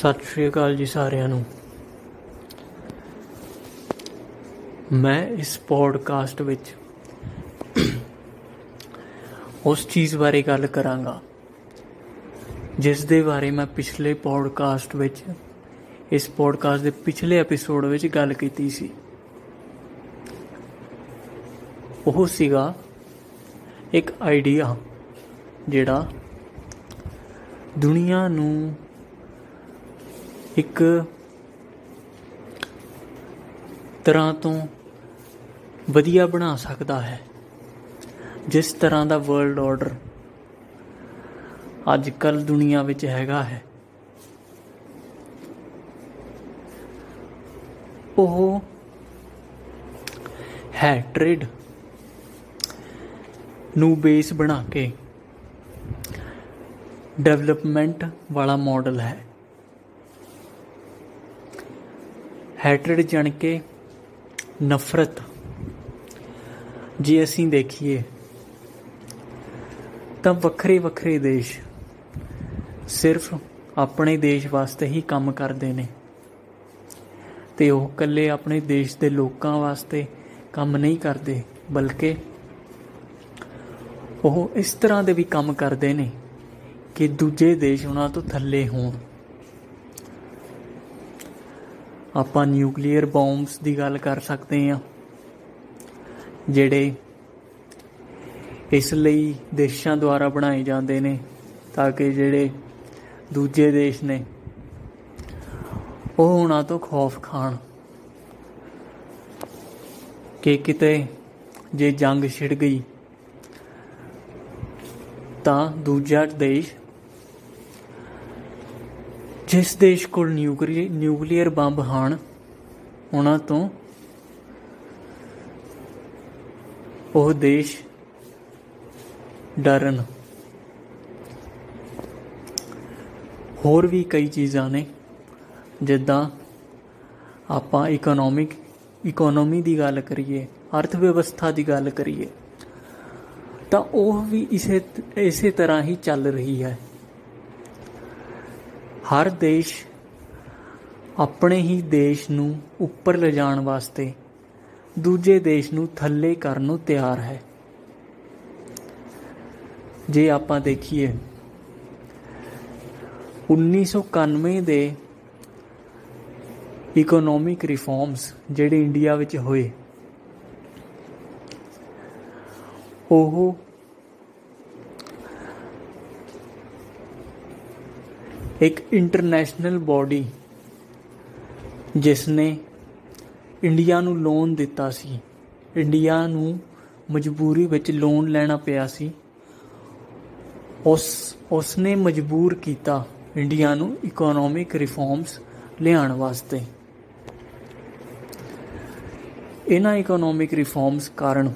ਸਤਿ ਸ਼੍ਰੀ ਅਕਾਲ ਜੀ ਸਾਰਿਆਂ ਨੂੰ। ਮੈਂ ਇਸ ਪੋਡਕਾਸਟ ਵਿੱਚ ਉਸ ਚੀਜ਼ ਬਾਰੇ ਗੱਲ ਕਰਾਂਗਾ, ਜਿਸ ਦੇ ਬਾਰੇ ਮੈਂ ਪਿਛਲੇ ਪੋਡਕਾਸਟ ਵਿੱਚ, ਇਸ ਪੋਡਕਾਸਟ ਦੇ ਪਿਛਲੇ ਐਪੀਸੋਡ ਵਿੱਚ ਗੱਲ ਕੀਤੀ ਸੀ। ਉਹ ਸੀਗਾ ਇੱਕ ਆਈਡੀਆ ਜਿਹੜਾ ਦੁਨੀਆ ਨੂੰ ਇੱਕ ਤਰ੍ਹਾਂ ਤੋਂ ਵਧੀਆ ਬਣਾ ਸਕਦਾ ਹੈ। ਜਿਸ ਤਰ੍ਹਾਂ ਦਾ ਵਰਲਡ ਆਰਡਰ ਅੱਜ ਕੱਲ ਦੁਨੀਆ ਵਿੱਚ ਹੈਗਾ ਹੈ। ਉਹ ਹੈ ਟ੍ਰੇਡ ਨੂੰ ਬੇਸ ਬਣਾ ਕੇ ਡਿਵੈਲਪਮੈਂਟ ਵਾਲਾ ਮਾਡਲ ਹੈ। ਹੈਟਰਡ ਜਣ ਕੇ ਨਫ਼ਰਤ। ਜੇ ਅਸੀਂ ਦੇਖੀਏ, ਤਾਂ ਵੱਖਰੇ ਵੱਖਰੇ ਦੇਸ਼ ਸਿਰਫ ਆਪਣੇ ਦੇਸ਼ ਵਾਸਤੇ ਹੀ ਕੰਮ ਕਰਦੇ ਨੇ। ਤੇ ਉਹ ਇਕੱਲੇ ਆਪਣੇ ਦੇਸ਼ ਦੇ ਲੋਕਾਂ ਵਾਸਤੇ ਕੰਮ ਨਹੀਂ ਕਰਦੇ, ਬਲਕਿ ਉਹ ਇਸ ਤਰ੍ਹਾਂ ਦੇ ਵੀ ਕੰਮ ਕਰਦੇ ਨੇ ਕਿ ਦੂਜੇ ਦੇਸ਼ ਉਹਨਾਂ ਤੋਂ ਥੱਲੇ ਹੋਣ। ਆਪਾਂ ਨਿਊਕਲੀਅਰ ਬੰਬਸ ਦੀ ਗੱਲ ਕਰ ਸਕਦੇ ਹਾਂ, ਜਿਹੜੇ ਇਸ ਲਈ ਦੇਸ਼ਾਂ ਦੁਆਰਾ ਬਣਾਏ ਜਾਂਦੇ ਨੇ ਤਾਂ ਕਿ ਜਿਹੜੇ ਦੂਜੇ ਦੇਸ਼ ਨੇ ਉਹ ਉਹਨਾਂ ਤੋਂ ਖੌਫ ਖਾਣ। ਕਿ ਕਿਤੇ ਜੇ ਜੰਗ ਛਿੜ ਗਈ ਤਾਂ ਦੂਜਾ ਦੇਸ਼ ਜਿਸ ਦੇਸ਼ ਕੋਲ ਨਿਊਕਲੀਅਰ ਬੰਬ ਹਨ, ਉਹਨਾਂ ਤੋਂ ਉਹ ਦੇਸ਼ ਡਰਨ। ਹੋਰ ਵੀ ਕਈ ਚੀਜ਼ਾਂ ਨੇ, ਜਿੱਦਾਂ ਆਪਾਂ ਇਕਨੋਮਿਕ ਇਕਨੋਮੀ ਦੀ ਗੱਲ ਕਰੀਏ ਅਰਥ ਵਿਵਸਥਾ ਦੀ ਗੱਲ ਕਰੀਏ, ਤਾਂ ਉਹ ਵੀ ਇਸੇ ਇਸੇ ਤਰ੍ਹਾਂ ਹੀ ਚੱਲ ਰਹੀ ਹੈ। ਹਰ ਦੇਸ਼ ਆਪਣੇ ਹੀ ਦੇਸ਼ ਨੂੰ ਉੱਪਰ ਲਿਜਾਣ ਵਾਸਤੇ ਦੂਜੇ ਦੇਸ਼ ਨੂੰ ਥੱਲੇ ਕਰਨ ਨੂੰ ਤਿਆਰ ਹੈ। ਜੇ ਆਪਾਂ ਦੇਖੀਏ 1991 ਦੇ ਇਕਨੋਮਿਕ ਰਿਫਾਰਮਸ ਜਿਹੜੇ ਇੰਡੀਆ ਵਿੱਚ ਹੋਏ, ਉਹ ਇੱਕ ਇੰਟਰਨੈਸ਼ਨਲ ਬਾਡੀ ਜਿਸ ਨੇ ਇੰਡੀਆ ਨੂੰ ਲੋਨ ਦਿੱਤਾ ਸੀ। ਇੰਡੀਆ ਨੂੰ ਮਜਬੂਰੀ ਵਿੱਚ ਲੋਨ ਲੈਣਾ ਪਿਆ ਸੀ। ਉਸ ਉਸ ਨੇ ਮਜਬੂਰ ਕੀਤਾ ਇੰਡੀਆ ਨੂੰ ਇਕਨੋਮਿਕ ਰਿਫਾਰਮਸ ਲਿਆਉਣ ਵਾਸਤੇ। ਇਹਨਾਂ ਇਕਨੋਮਿਕ ਰਿਫਾਰਮਸ ਕਾਰਨ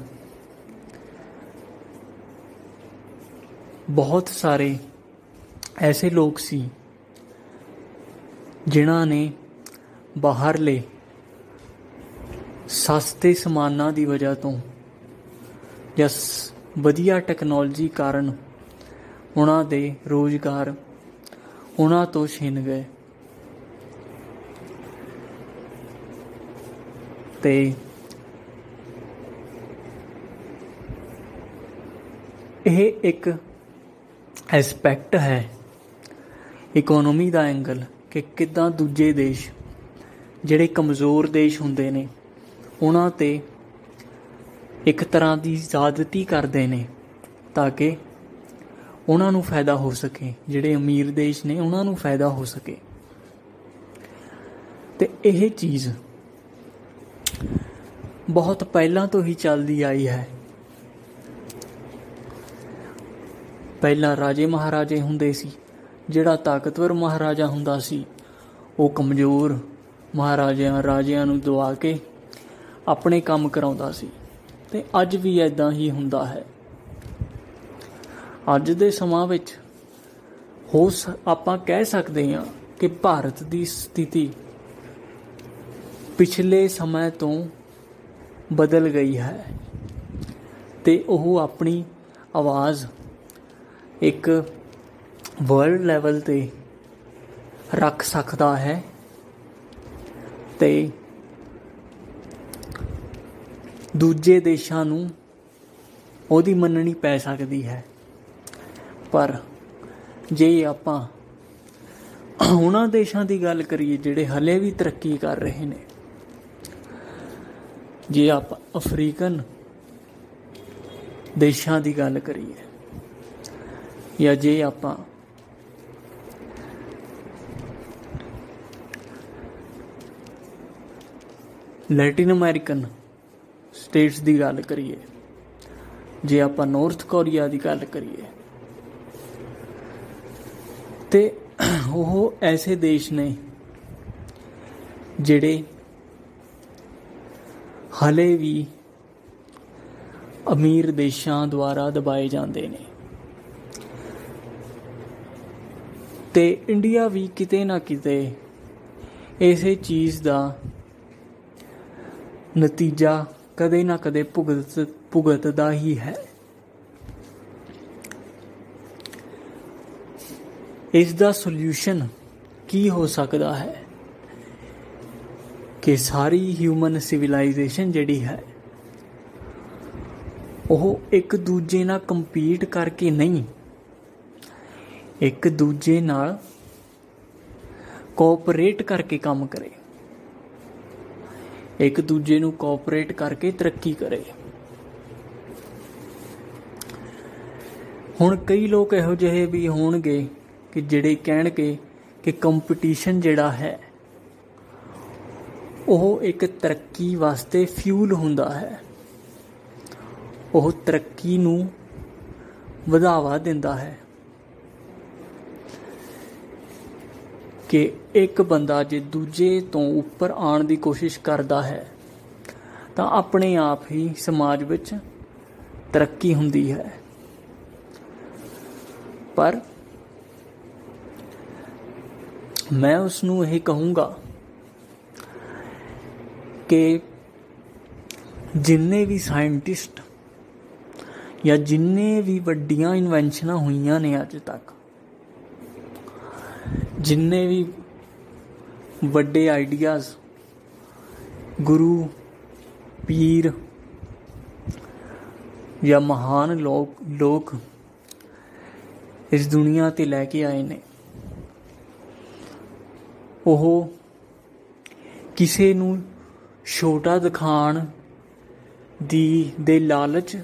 ਬਹੁਤ ਸਾਰੇ ਐਸੇ ਲੋਕ ਸੀ ਜਿਨ੍ਹਾਂ ਨੇ ਬਾਹਰਲੇ ਸਸਤੇ ਸਮਾਨਾਂ ਦੀ ਵਜ੍ਹਾ ਤੋਂ ਜਾਂ ਵਧੀਆ ਟੈਕਨੋਲੋਜੀ ਕਾਰਨ ਉਹਨਾਂ ਦੇ ਰੋਜ਼ਗਾਰ ਉਹਨਾਂ ਤੋਂ ਛਿਨ ਗਏ। ਤੇ ਇਹ ਇੱਕ ਐਸਪੈਕਟ ਹੈ ਇਕਨੋਮੀ ਦਾ ਐਂਗਲ ਕਿ ਕਿੱਦਾਂ ਦੂਜੇ ਦੇਸ਼ ਜਿਹੜੇ ਕਮਜ਼ੋਰ ਦੇਸ਼ ਹੁੰਦੇ ਨੇ, ਉਹਨਾਂ ਤੇ ਇੱਕ ਤਰ੍ਹਾਂ ਦੀ ਜ਼ਿਆਦਤੀ ਕਰਦੇ ਨੇ ਤਾਂ ਕਿ ਉਹਨਾਂ ਨੂੰ ਫਾਇਦਾ ਹੋ ਸਕੇ, ਜਿਹੜੇ ਅਮੀਰ ਦੇਸ਼ ਨੇ ਉਹਨਾਂ ਨੂੰ ਫਾਇਦਾ ਹੋ ਸਕੇ। ਤੇ ਇਹ ਚੀਜ਼ ਬਹੁਤ ਪਹਿਲਾਂ ਤੋਂ ਹੀ ਚੱਲਦੀ ਆਈ ਹੈ। ਪਹਿਲਾਂ ਰਾਜੇ ਮਹਾਰਾਜੇ ਹੁੰਦੇ ਸੀ। ਜਿਹੜਾ ਤਾਕਤਵਰ ਮਹਾਰਾਜਾ ਹੁੰਦਾ ਸੀ, ਉਹ ਕਮਜ਼ੋਰ ਮਹਾਰਾਜਿਆਂ ਰਾਜਿਆਂ ਨੂੰ ਦਵਾ ਕੇ ਆਪਣੇ ਕੰਮ ਕਰਾਉਂਦਾ ਸੀ। ਤੇ ਅੱਜ ਵੀ ਐਦਾਂ ਹੀ ਹੁੰਦਾ ਹੈ। ਅੱਜ ਦੇ ਸਮਾਂ ਵਿੱਚ ਹੋ ਆਪਾਂ ਕਹਿ ਸਕਦੇ ਹਾਂ ਕਿ ਭਾਰਤ ਦੀ ਸਥਿਤੀ ਪਿਛਲੇ ਸਮੇਂ ਤੋਂ ਬਦਲ ਗਈ ਹੈ। ਤੇ ਉਹ ਆਪਣੀ ਆਵਾਜ਼ ਇੱਕ ਵਰਲਡ ਲੈਵਲ ਤੇ ਰੱਖ ਸਕਦਾ ਹੈ ਤੇ ਦੂਜੇ ਦੇਸ਼ਾਂ ਨੂੰ ਉਹਦੀ ਮੰਨਣੀ ਪੈ ਸਕਦੀ ਹੈ। ਪਰ ਜੇ ਆਪਾਂ ਉਹਨਾਂ ਦੇਸ਼ਾਂ ਦੀ ਗੱਲ ਕਰੀਏ ਜਿਹੜੇ ਹਲੇ ਵੀ ਤਰੱਕੀ ਕਰ ਰਹੇ ਨੇ, ਜੇ ਆਪਾਂ ਅਫਰੀਕਨ ਦੇਸ਼ਾਂ ਦੀ ਗੱਲ ਕਰੀਏ ਜਾਂ ਜੇ ਆਪਾਂ ਲੈਟਿਨ ਅਮਰੀਕਨ ਸਟੇਟਸ ਦੀ ਗੱਲ ਕਰੀਏ, ਜੇ ਆਪਾਂ ਨਾਰਥ ਕੋਰੀਆ ਦੀ ਗੱਲ ਕਰੀਏ, ਤੇ ਉਹ ਐਸੇ ਦੇਸ਼ ਨੇ ਜਿਹੜੇ ਹਲੇ ਵੀ ਅਮੀਰ ਦੇਸ਼ਾਂ ਦੁਆਰਾ ਦਬਾਏ ਜਾਂਦੇ ਨੇ। ਤੇ ਇੰਡੀਆ ਵੀ ਕਿਤੇ ਨਾ ਕਿਤੇ ਇਸੇ ਚੀਜ਼ ਦਾ ਨਤੀਜਾ ਕਦੇ ਨਾ ਕਦੇ ਭੁਗਤ ਭੁਗਤਦਾ ਹੀ ਹੈ। ਇਸ ਦਾ ਸੋਲੂਸ਼ਨ ਕੀ ਹੋ ਸਕਦਾ ਹੈ? ਕਿ ਸਾਰੀ ਹਿਊਮਨ ਸਿਵਲਾਈਜੇਸ਼ਨ ਜਿਹੜੀ ਹੈ, ਉਹ ਇੱਕ ਦੂਜੇ ਨਾਲ ਕੰਪੀਟ ਕਰਕੇ ਨਹੀਂ, ਇੱਕ ਦੂਜੇ ਨਾਲ ਕੋਆਪਰੇਟ ਕਰਕੇ ਕੰਮ ਕਰੇ। ਇੱਕ ਦੂਜੇ ਨੂੰ ਕੋਆਪਰੇਟ ਕਰਕੇ ਤਰੱਕੀ ਕਰੇ। ਹੁਣ ਕਈ ਲੋਕ ਇਹੋ ਜਿਹੇ ਵੀ ਹੋਣਗੇ ਕਿ ਜਿਹੜੇ ਕਹਿਣਗੇ ਕਿ ਕੰਪੀਟੀਸ਼ਨ ਜਿਹੜਾ ਹੈ, ਉਹ ਇੱਕ ਤਰੱਕੀ ਵਾਸਤੇ ਫਿਊਲ ਹੁੰਦਾ ਹੈ। ਉਹ ਤਰੱਕੀ ਨੂੰ ਵਧਾਵਾ ਦਿੰਦਾ ਹੈ। ਕਿ ਇੱਕ ਬੰਦਾ ਜੇ ਦੂਜੇ ਤੋਂ ਉੱਪਰ ਆਉਣ ਦੀ ਕੋਸ਼ਿਸ਼ ਕਰਦਾ ਹੈ, ਤਾਂ ਆਪਣੇ ਆਪ ਹੀ ਸਮਾਜ ਵਿੱਚ ਤਰੱਕੀ ਹੁੰਦੀ ਹੈ। ਪਰ ਮੈਂ ਉਸ ਨੂੰ ਇਹ ਕਹੂੰਗਾ ਕਿ ਜਿੰਨੇ ਵੀ ਸਾਇੰਟਿਸਟ ਜਾਂ ਜਿੰਨੇ ਵੀ ਵੱਡੀਆਂ ਇਨਵੈਂਸ਼ਨਾਂ ਹੋਈਆਂ ਨੇ ਅੱਜ ਤੱਕ ਜਿੰਨੇ ਵੀ ਵੱਡੇ ਆਈਡੀਆਜ਼, ਗੁਰੂ, ਪੀਰ ਜਾਂ ਮਹਾਨ ਲੋਕ ਲੋਕ ਇਸ ਦੁਨੀਆ ਤੇ ਲੈ ਕੇ ਆਏ ਨੇ, ਉਹ ਕਿਸੇ ਨੂੰ ਛੋਟਾ ਦਿਖਾਣ ਦੀ, ਦੇ ਲਾਲਚ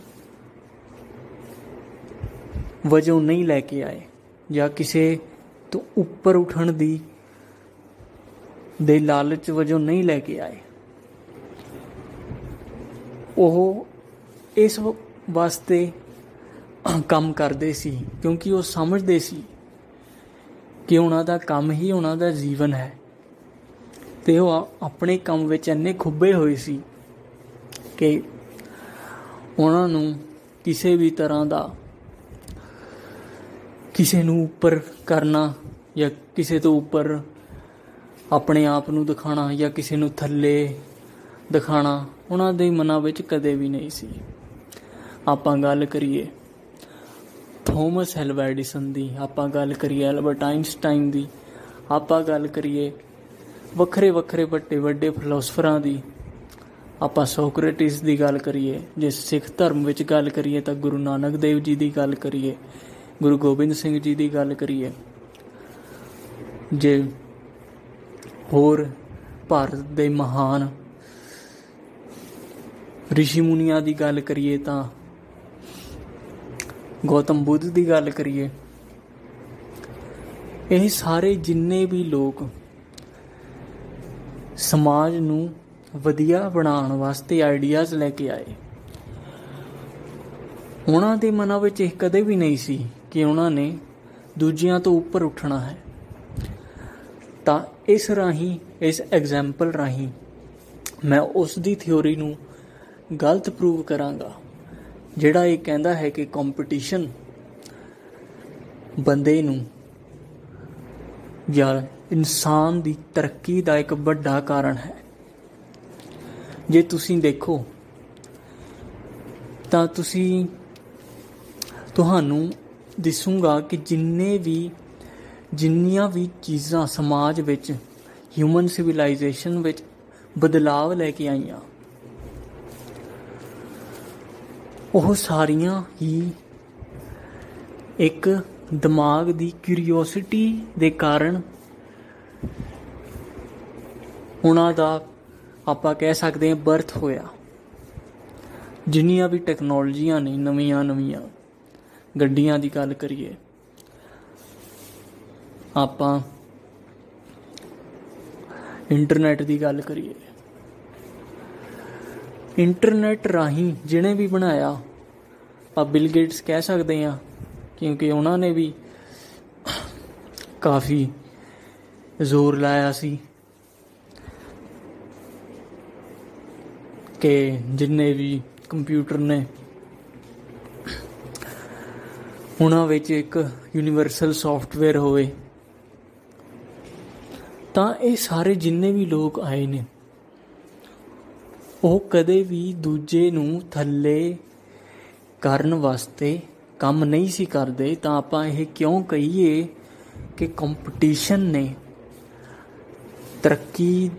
ਵਜੋਂ ਨਹੀਂ ਲੈ ਕੇ ਆਏ ਜਾਂ ਕਿਸੇ ਤੋਂ ਉੱਪਰ ਉਠਣ ਦੀ, ਦੇ ਲਾਲਚ ਵਜੋਂ ਨਹੀਂ ਲੈ ਕੇ ਆਏ। ਉਹ ਇਸ ਵਾਸਤੇ ਕੰਮ ਕਰਦੇ ਸੀ, ਕਿਉਂਕਿ ਉਹ ਸਮਝਦੇ ਸੀ ਕਿ ਉਹਨਾਂ ਦਾ ਕੰਮ ਹੀ ਉਹਨਾਂ ਦਾ ਜੀਵਨ ਹੈ। ਤੇ ਉਹ ਆਪਣੇ ਕੰਮ ਵਿੱਚ ਇੰਨੇ ਖੁੱਬੇ ਹੋਏ ਸੀ ਕਿ ਉਹਨਾਂ ਨੂੰ ਕਿਸੇ ਵੀ ਤਰ੍ਹਾਂ ਦਾ ਕਿਸੇ ਨੂੰ ਉੱਪਰ ਕਰਨਾ ਜਾਂ ਕਿਸੇ ਤੋਂ ਉੱਪਰ ਆਪਣੇ ਆਪ ਨੂੰ ਦਿਖਾਣਾ ਜਾਂ ਕਿਸੇ ਨੂੰ ਥੱਲੇ ਦਿਖਾਣਾ, ਉਹਨਾਂ ਦੇ ਮਨਾਂ ਵਿੱਚ ਕਦੇ ਵੀ ਨਹੀਂ ਸੀ। ਆਪਾਂ ਗੱਲ ਕਰੀਏ ਥੋਮਸ ਐਲਵਾ ਐਡੀਸਨ ਦੀ, ਆਪਾਂ ਗੱਲ ਕਰੀਏ ਐਲਬਰਟ ਆਇਨਸਟਾਈਨ ਦੀ, ਆਪਾਂ ਗੱਲ ਕਰੀਏ ਵੱਖਰੇ ਵੱਖਰੇ ਵੱਡੇ ਵੱਡੇ ਫਿਲਾਸਫਰਾਂ ਦੀ, ਆਪਾਂ ਸੋਕਰੇਟਿਸ ਦੀ ਗੱਲ ਕਰੀਏ, ਜੇ ਸਿੱਖ ਧਰਮ ਵਿੱਚ ਗੱਲ ਕਰੀਏ ਤਾਂ ਗੁਰੂ ਨਾਨਕ ਦੇਵ ਜੀ ਦੀ ਗੱਲ ਕਰੀਏ ਗੁਰੂ ਗੋਬਿੰਦ ਸਿੰਘ ਜੀ ਦੀ ਗੱਲ ਕਰੀਏ, ਜੇ ਹੋਰ ਭਾਰਤ ਦੇ ਮਹਾਨ ਰਿਸ਼ੀ ਮੁਨੀਆਂ ਦੀ ਗੱਲ ਕਰੀਏ ਤਾਂ ਗੌਤਮ ਬੁੱਧ ਦੀ ਗੱਲ ਕਰੀਏ, ਇਹ ਸਾਰੇ ਜਿੰਨੇ ਵੀ ਲੋਕ ਸਮਾਜ ਨੂੰ ਵਧੀਆ ਬਣਾਉਣ ਵਾਸਤੇ ਆਈਡੀਆਜ਼ ਲੈ ਕੇ ਆਏ। ਉਹਨਾਂ ਦੇ ਮਨਾਂ ਵਿੱਚ ਇਹ ਕਦੇ ਵੀ ਨਹੀਂ ਸੀ ਕਿ ਉਹਨਾਂ ਨੇ ਦੂਜਿਆਂ ਤੋਂ ਉੱਪਰ ਉੱਠਣਾ ਹੈ। ਤਾਂ ਇਸ ਰਾਹੀਂ, ਇਸ ਐਗਜ਼ਾਮਪਲ ਰਾਹੀਂ ਮੈਂ ਉਸ ਦੀ ਥਿਉਰੀ ਨੂੰ ਗਲਤ ਪ੍ਰੂਵ ਕਰਾਂਗਾ, ਜਿਹੜਾ ਇਹ ਕਹਿੰਦਾ ਹੈ ਕਿ ਕੰਪੀਟੀਸ਼ਨ ਬੰਦੇ ਨੂੰ ਜਾਂ ਇਨਸਾਨ ਦੀ ਤਰੱਕੀ ਦਾ ਇੱਕ ਵੱਡਾ ਕਾਰਨ ਹੈ। ਜੇ ਤੁਸੀਂ ਦੇਖੋ, ਤਾਂ ਤੁਸੀਂ, ਤੁਹਾਨੂੰ ਦਿਸੂਗਾ ਕਿ ਜਿੰਨੇ ਵੀ, ਜਿੰਨੀਆਂ ਵੀ ਚੀਜ਼ਾਂ ਸਮਾਜ ਵਿੱਚ ਹਿਊਮਨ ਸਿਵਲਾਈਜੇਸ਼ਨ ਵਿੱਚ ਬਦਲਾਵ ਲੈ ਕੇ ਆਈਆਂ, ਉਹ ਸਾਰੀਆਂ ਹੀ ਇੱਕ ਦਿਮਾਗ ਦੀ ਕਿਉਰਿਓਸਿਟੀ ਦੇ ਕਾਰਨ ਉਹਨਾਂ ਦਾ ਆਪਾਂ ਕਹਿ ਸਕਦੇ ਹਾਂ ਬਰਥ ਹੋਇਆ। ਜਿੰਨੀਆਂ ਵੀ ਟੈਕਨੋਲੋਜੀਆਂ ਨੇ ਨਵੀਆਂ ਨਵੀਆਂ ਗੱਡੀਆਂ ਦੀ ਗੱਲ ਕਰੀਏ, ਆਪਾਂ ਇੰਟਰਨੈਟ ਦੀ ਗੱਲ ਕਰੀਏ। ਇੰਟਰਨੈਟ ਰਾਹੀਂ ਜਿਹਨੇ ਵੀ ਬਣਾਇਆ, ਆਪਾਂ ਬਿਲ ਗੇਟਸ ਕਹਿ ਸਕਦੇ ਆ ਕਿਉਂਕਿ ਉਹਨਾਂ ਨੇ ਵੀ ਕਾਫੀ ਜ਼ੋਰ ਲਾਇਆ ਸੀ ਕਿ ਜਿੰਨੇ ਵੀ ਕੰਪਿਊਟਰ ਨੇ ਉਹਨਾਂ ਵਿੱਚ ਇੱਕ ਯੂਨੀਵਰਸਲ ਸੌਫਟਵੇਅਰ ਹੋਵੇ, ਤਾਂ ਇਹ ਸਾਰੇ ਜਿੰਨੇ ਵੀ ਲੋਕ ਆਏ ਨੇ, ਉਹ ਕਦੇ ਵੀ ਦੂਜੇ ਨੂੰ ਥੱਲੇ ਕਰਨ ਵਾਸਤੇ ਕੰਮ ਨਹੀਂ ਸੀ ਕਰਦੇ, ਤਾਂ ਆਪਾਂ ਇਹ ਕਿਉਂ ਕਹੀਏ ਕਿ ਕੰਪੀਟੀਸ਼ਨ ਨੇ ਤਰੱਕੀ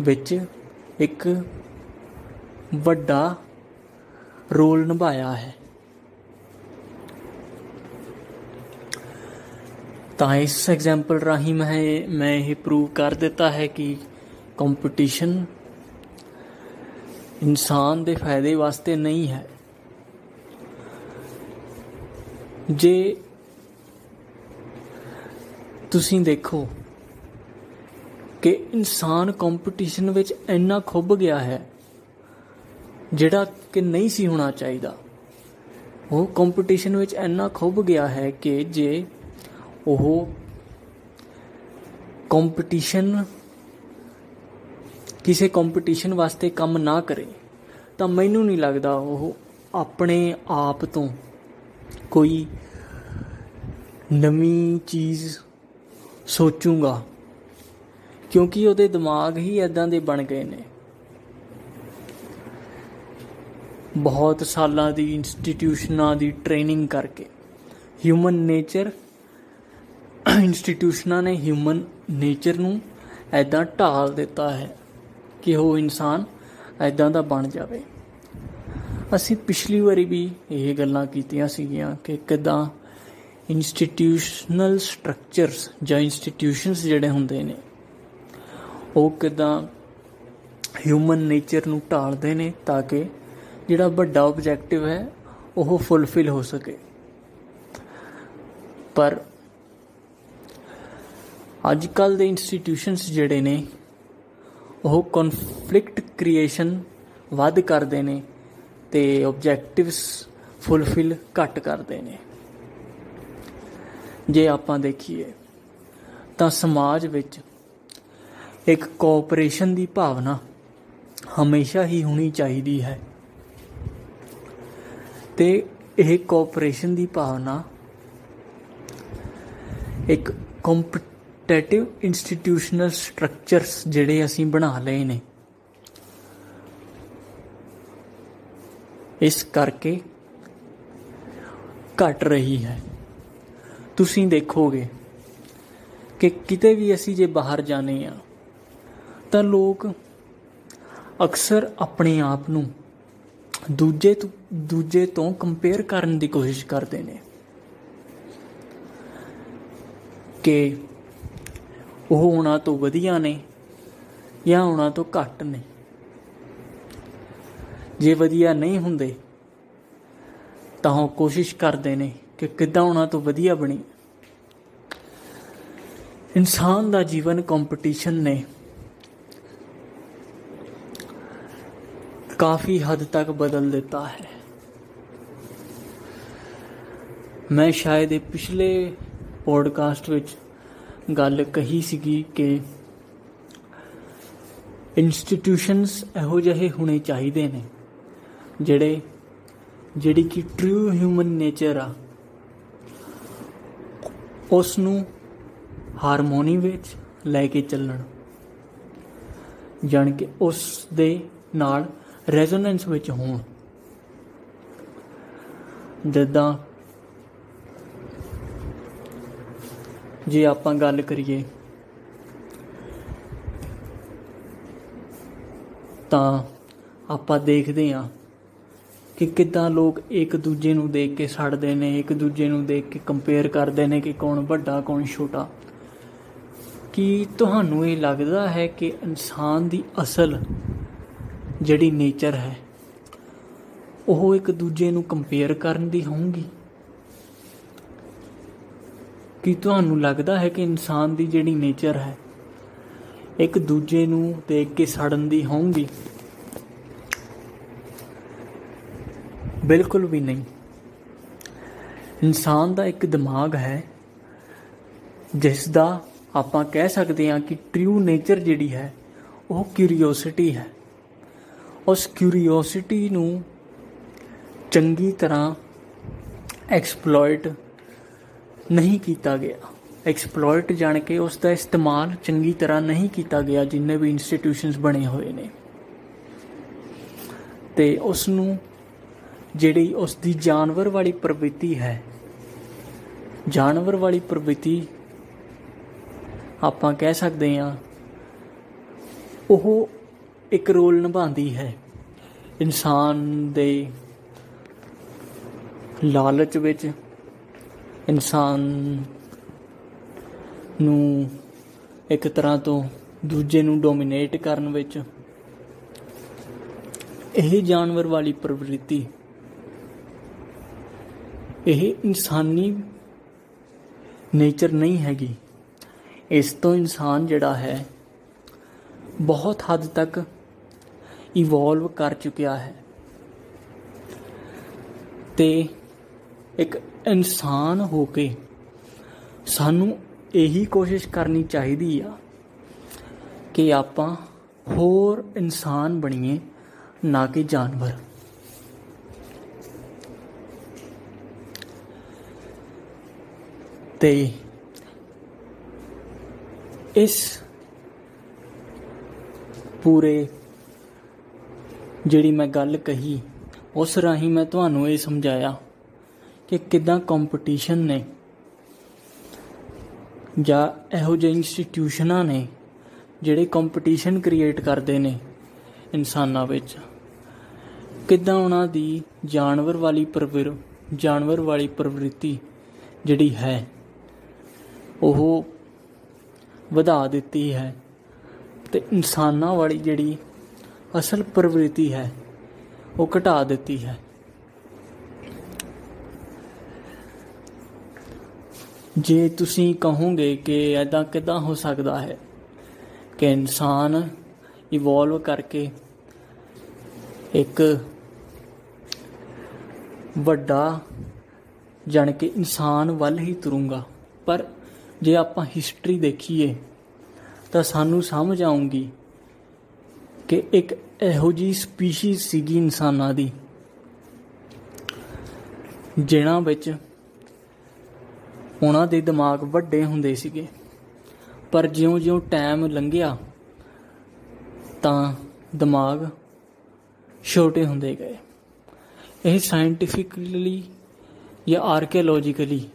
ਵਿੱਚ ਇੱਕ ਵੱਡਾ ਰੋਲ ਨਿਭਾਇਆ ਹੈ। ਤਾਂ ਇਸ ਐਗਜ਼ਾਮਪਲ ਰਾਹੀਂ ਮੈਂ ਮੈਂ ਇਹ ਪ੍ਰੂਵ ਕਰ ਦਿੱਤਾ ਹੈ ਕਿ ਕੰਪੀਟੀਸ਼ਨ ਇਨਸਾਨ ਦੇ ਫਾਇਦੇ ਵਾਸਤੇ ਨਹੀਂ ਹੈ। ਜੇ ਤੁਸੀਂ ਦੇਖੋ ਕਿ ਇਨਸਾਨ ਕੰਪੀਟੀਸ਼ਨ ਵਿੱਚ ਇੰਨਾ ਖੁੱਭ ਗਿਆ ਹੈ, ਜਿਹੜਾ ਕਿ ਨਹੀਂ ਸੀ ਹੋਣਾ ਚਾਹੀਦਾ, ਉਹ ਕੰਪੀਟੀਸ਼ਨ ਵਿੱਚ ਇੰਨਾ ਖੁੱਭ ਗਿਆ ਹੈ ਕਿ ਜੇ ਉਹ ਕੰਪੀਟੀਸ਼ਨ ਕਿਸੇ ਕੰਪੀਟੀਸ਼ਨ ਵਾਸਤੇ ਕੰਮ ਨਾ ਕਰੇ, ਤਾਂ ਮੈਨੂੰ ਨਹੀਂ ਲੱਗਦਾ ਉਹ ਆਪਣੇ ਆਪ ਤੋਂ ਕੋਈ ਨਵੀਂ ਚੀਜ਼ ਸੋਚੂਗਾ, ਕਿਉਂਕਿ ਉਹਦੇ ਦਿਮਾਗ ਹੀ ਐਦਾਂ ਦੇ ਬਣ ਗਏ ਨੇ। ਬਹੁਤ ਸਾਲਾਂ ਦੀ ਇੰਸਟੀਟਿਊਸ਼ਨਾਂ ਦੀ ਟ੍ਰੇਨਿੰਗ ਕਰਕੇ ਹਿਊਮਨ ਨੇਚਰ ਇੰਸਟੀਟਿਊਸ਼ਨਾਂ ਨੇ ਹਿਊਮਨ ਨੇਚਰ ਨੂੰ ਐਦਾਂ ਢਾਲ ਦਿੱਤਾ ਹੈ ਕਿ ਉਹ ਇਨਸਾਨ ਐਦਾਂ ਦਾ ਬਣ ਜਾਵੇ। ਅਸੀਂ ਪਿਛਲੀ ਵਾਰੀ ਵੀ ਇਹ ਗੱਲਾਂ ਕੀਤੀਆਂ ਸੀਗੀਆਂ ਕਿ ਕਿਦਾਂ ਇੰਸਟੀਟਿਊਸ਼ਨਲ ਸਟਰਕਚਰਸ ਜਾਂ ਇੰਸਟੀਟਿਊਸ਼ਨਸ ਜਿਹੜੇ ਹੁੰਦੇ ਨੇ, ਉਹ ਕਿਦਾਂ ਹਿਊਮਨ ਨੇਚਰ ਨੂੰ ਢਾਲਦੇ ਨੇ ਤਾਂ ਕਿ ਜਿਹੜਾ ਵੱਡਾ ਆਬਜੈਕਟਿਵ ਹੈ ਉਹ ਫੁੱਲਫਿਲ ਹੋ ਸਕੇ। ਪਰ ਅੱਜ ਕੱਲ ਦੇ ਇੰਸਟੀਟਿਊਸ਼ਨਸ ਜਿਹੜੇ ਨੇ, ਉਹ ਕਨਫਲਿਕਟ ਕ੍ਰੀਏਸ਼ਨ ਵੱਧ ਕਰਦੇ ਨੇ ਤੇ ਆਬਜੈਕਟਿਵਸ ਫੁੱਲਫਿਲ ਘੱਟ ਕਰਦੇ ਨੇ। ਜੇ ਆਪਾਂ ਦੇਖੀਏ, ਤਾਂ ਸਮਾਜ ਵਿੱਚ ਇੱਕ ਕੋਆਪਰੇਸ਼ਨ ਦੀ ਭਾਵਨਾ ਹਮੇਸ਼ਾ ਹੀ ਹੋਣੀ ਚਾਹੀਦੀ ਹੈ। ਤੇ ਇਹ ਕੋਆਪਰੇਸ਼ਨ ਦੀ ਭਾਵਨਾ ਇੱਕ ਕੰਪੀਟੀਟਿਵ ਇੰਸਟੀਟਿਊਸ਼ਨਲ ਸਟਰਕਚਰਸ ਜਿਹੜੇ ਅਸੀਂ ਬਣਾ ਲਏ ਨੇ। ਇਸ ਕਰਕੇ ਘਟ ਰਹੀ ਹੈ। ਤੁਸੀਂ ਦੇਖੋਗੇ ਕਿ ਕਿਤੇ ਵੀ ਅਸੀਂ ਜੇ ਬਾਹਰ ਜਾਣੇ ਆ, ਤਾਂ ਲੋਕ ਅਕਸਰ ਆਪਣੇ ਆਪ ਨੂੰ ਦੂਜੇ ਤੋਂ ਦੂਜੇ ਤੋਂ ਕੰਪੇਅਰ ਕਰਨ ਦੀ ਕੋਸ਼ਿਸ਼ ਕਰਦੇ ਨੇ ਕਿ ਉਹ ਉਹਨਾਂ ਤੋਂ ਵਧੀਆ ਨੇ ਜਾਂ ਉਹਨਾਂ ਤੋਂ ਘੱਟ ਨੇ। ਜੇ ਵਧੀਆ ਨਹੀਂ ਹੁੰਦੇ, ਤਾਂ ਉਹ ਕੋਸ਼ਿਸ਼ ਕਰਦੇ ਨੇ ਕਿ ਕਿੱਦਾਂ ਉਹਨਾਂ ਤੋਂ ਵਧੀਆ ਬਣੀ। ਇਨਸਾਨ ਦਾ ਜੀਵਨ ਕੰਪੀਟੀਸ਼ਨ ਨੇ। ਕਾਫੀ ਹੱਦ ਤੱਕ ਬਦਲ ਦਿੱਤਾ ਹੈ। ਮੈਂ ਸ਼ਾਇਦ ਇਹ ਪਿਛਲੇ ਪੋਡਕਾਸਟ ਵਿੱਚ ਗੱਲ ਕਹੀ ਸੀਗੀ ਕਿ ਇੰਸਟੀਟਿਊਸ਼ਨਸ ਇਹੋ ਜਿਹੇ ਹੋਣੇ ਚਾਹੀਦੇ ਨੇ ਜਿਹੜੇ, ਜਿਹੜੀ ਕਿ ਟਰੂ ਹਿਊਮਨ ਨੇਚਰ ਆ ਉਸ ਨੂੰ ਹਾਰਮੋਨੀ ਵਿੱਚ ਲੈ ਕੇ ਚੱਲਣ। ਜਾਣ ਕੇ ਉਸ ਦੇ ਨਾਲ ਰੈਜ਼ੋਨੈਂਸ ਵਿੱਚ ਹੋਣ। ਜਿੱਦਾਂ ਜੇ ਆਪਾਂ ਗੱਲ ਕਰੀਏ ਤਾਂ ਆਪਾਂ ਦੇਖਦੇ ਹਾਂ ਕਿ ਕਿੱਦਾਂ ਲੋਕ ਇੱਕ ਦੂਜੇ ਨੂੰ ਦੇਖ ਕੇ ਸੜਦੇ ਨੇ, ਇੱਕ ਦੂਜੇ ਨੂੰ ਦੇਖ ਕੇ ਕੰਪੇਅਰ ਕਰਦੇ ਨੇ ਕਿ ਕੌਣ ਵੱਡਾ, ਕੌਣ ਛੋਟਾ। ਕੀ ਤੁਹਾਨੂੰ ਇਹ ਲੱਗਦਾ ਹੈ ਕਿ ਇਨਸਾਨ ਦੀ ਅਸਲ ਜਿਹੜੀ ਨੇਚਰ ਹੈ, ਉਹ ਇੱਕ ਦੂਜੇ ਨੂੰ ਕੰਪੇਅਰ ਕਰਨ ਦੀ ਹੋਊਗੀ? ਕੀ ਤੁਹਾਨੂੰ ਲੱਗਦਾ ਹੈ ਕਿ ਇਨਸਾਨ ਦੀ ਜਿਹੜੀ ਨੇਚਰ ਹੈ, ਇੱਕ ਦੂਜੇ ਨੂੰ ਦੇਖ ਕੇ ਸੜਨ ਦੀ ਹੋਊਗੀ? ਬਿਲਕੁਲ ਵੀ ਨਹੀਂ। ਇਨਸਾਨ ਦਾ ਇੱਕ ਦਿਮਾਗ ਹੈ, ਜਿਸ ਦਾ ਆਪਾਂ ਕਹਿ ਸਕਦੇ ਹਾਂ ਕਿ ਟਰੂ ਨੇਚਰ ਜਿਹੜੀ ਹੈ, ਉਹ ਕਿਉਰਿਓਸਿਟੀ ਹੈ। ਉਸ ਕਿਉਰਿਓਸਿਟੀ ਨੂੰ ਚੰਗੀ ਤਰ੍ਹਾਂ ਐਕਸਪਲੋਇਟ ਨਹੀਂ ਕੀਤਾ ਗਿਆ। ਐਕਸਪਲੋਇਟ ਜਾਣ ਕੇ ਉਸ ਦਾ ਇਸਤੇਮਾਲ ਚੰਗੀ ਤਰ੍ਹਾਂ ਨਹੀਂ ਕੀਤਾ ਗਿਆ, ਜਿੰਨੇ ਵੀ ਇੰਸਟੀਟਿਊਸ਼ਨਸ ਬਣੇ ਹੋਏ ਨੇ। ਤੇ ਉਸ ਨੂੰ ਜਿਹੜੀ ਉਸ ਦੀ ਜਾਨਵਰ ਵਾਲੀ ਪ੍ਰਵਿਰਤੀ ਹੈ, ਜਾਨਵਰ ਵਾਲੀ ਪ੍ਰਵਿਰਤੀ ਆਪਾਂ ਕਹਿ ਸਕਦੇ ਹਾਂ, ਉਹ ਇੱਕ ਰੋਲ ਨਿਭਾਉਂਦੀ ਹੈ। ਇਨਸਾਨ ਦੇ ਲਾਲਚ ਵਿੱਚ ਇਨਸਾਨ ਨੂੰ ਇੱਕ ਤਰ੍ਹਾਂ ਤੋਂ ਦੂਜੇ ਨੂੰ ਡੋਮਿਨੇਟ ਕਰਨ ਵਿੱਚ ਇਹ ਜਾਨਵਰ ਵਾਲੀ ਪ੍ਰਵਿਰਤੀ, ਇਹ ਇਨਸਾਨੀ ਨੇਚਰ ਨਹੀਂ ਹੈਗੀ। ਇਸ ਤੋਂ ਇਨਸਾਨ ਜਿਹੜਾ ਹੈ ਬਹੁਤ ਹੱਦ ਤੱਕ ਇਵੋਲਵ ਕਰ ਚੁੱਕਿਆ ਹੈ। ਤੇ ਇੱਕ ਇਨਸਾਨ ਹੋ ਕੇ ਸਾਨੂੰ ਇਹੀ ਕੋਸ਼ਿਸ਼ ਕਰਨੀ ਚਾਹੀਦੀ ਆ ਕਿ ਆਪਾਂ ਹੋਰ ਇਨਸਾਨ ਬਣੀਏ, ਨਾ ਕਿ ਜਾਨਵਰ। ਤੇ ਇਸ ਪੂਰੇ ਜਿਹੜੀ ਮੈਂ ਗੱਲ ਕਹੀ, ਉਸ ਰਾਹੀਂ ਮੈਂ ਤੁਹਾਨੂੰ ਇਹ ਸਮਝਾਇਆ ਕਿ ਕਿਦਾਂ ਕੰਪੀਟੀਸ਼ਨ ਨੇ ਜਾਂ ਇਹੋ ਜਿਹੇ ਇੰਸਟੀਟਿਊਸ਼ਨਾਂ ਨੇ ਜਿਹੜੇ ਕੰਪੀਟੀਸ਼ਨ ਕ੍ਰੀਏਟ ਕਰਦੇ ਨੇ ਇਨਸਾਨਾਂ ਵਿੱਚ। ਕਿਦਾਂ ਉਹਨਾਂ ਦੀ ਜਾਨਵਰ ਵਾਲੀ ਪ੍ਰਵਿਰ, ਜਾਨਵਰ ਵਾਲੀ ਪ੍ਰਵਿਰਤੀ ਜਿਹੜੀ ਹੈ, ਉਹ ਵਧਾ ਦਿੱਤੀ ਹੈ ਤੇ ਇਨਸਾਨਾਂ ਵਾਲੀ ਜਿਹੜੀ ਅਸਲ ਪ੍ਰਵਿਰਤੀ ਹੈ, ਉਹ ਘਟਾ ਦਿੱਤੀ ਹੈ। ਜੇ ਤੁਸੀਂ ਕਹੋਗੇ ਕਿ ਐਦਾਂ ਕਿਦਾਂ ਹੋ ਸਕਦਾ ਹੈ ਕਿ ਇਨਸਾਨ ਇਵੋਲਵ ਕਰਕੇ ਇੱਕ ਵੱਡਾ ਜਾਣ ਕੇ ਇਨਸਾਨ ਵੱਲ ਹੀ ਤੁਰੂੰਗਾ। ਪਰ ਜੇ ਆਪਾਂ ਹਿਸਟਰੀ ਦੇਖੀਏ, ਤਾਂ ਸਾਨੂੰ ਸਮਝ ਆਉਂਗੀ ਕਿ ਇੱਕ ਇਹੋ ਜੀ ਸਪੀਸੀਜ਼ ਸੀਗੀ ਇਨਸਾਨਾਂ ਦੀ, ਜਿਨ੍ਹਾਂ ਵਿੱਚ ਉਹਨਾਂ ਦੇ ਦਿਮਾਗ ਵੱਡੇ ਹੁੰਦੇ ਸੀਗੇ। ਪਰ ਜਿਉਂ-ਜਿਉਂ ਟਾਈਮ ਲੰਘਿਆ, ਤਾਂ ਦਿਮਾਗ ਛੋਟੇ ਹੁੰਦੇ ਗਏ। ਇਹ ਸਾਇੰਟੀਫਿਕਲੀ ਜਾਂ ਆਰਕੀਓਲੋਜੀਕਲੀ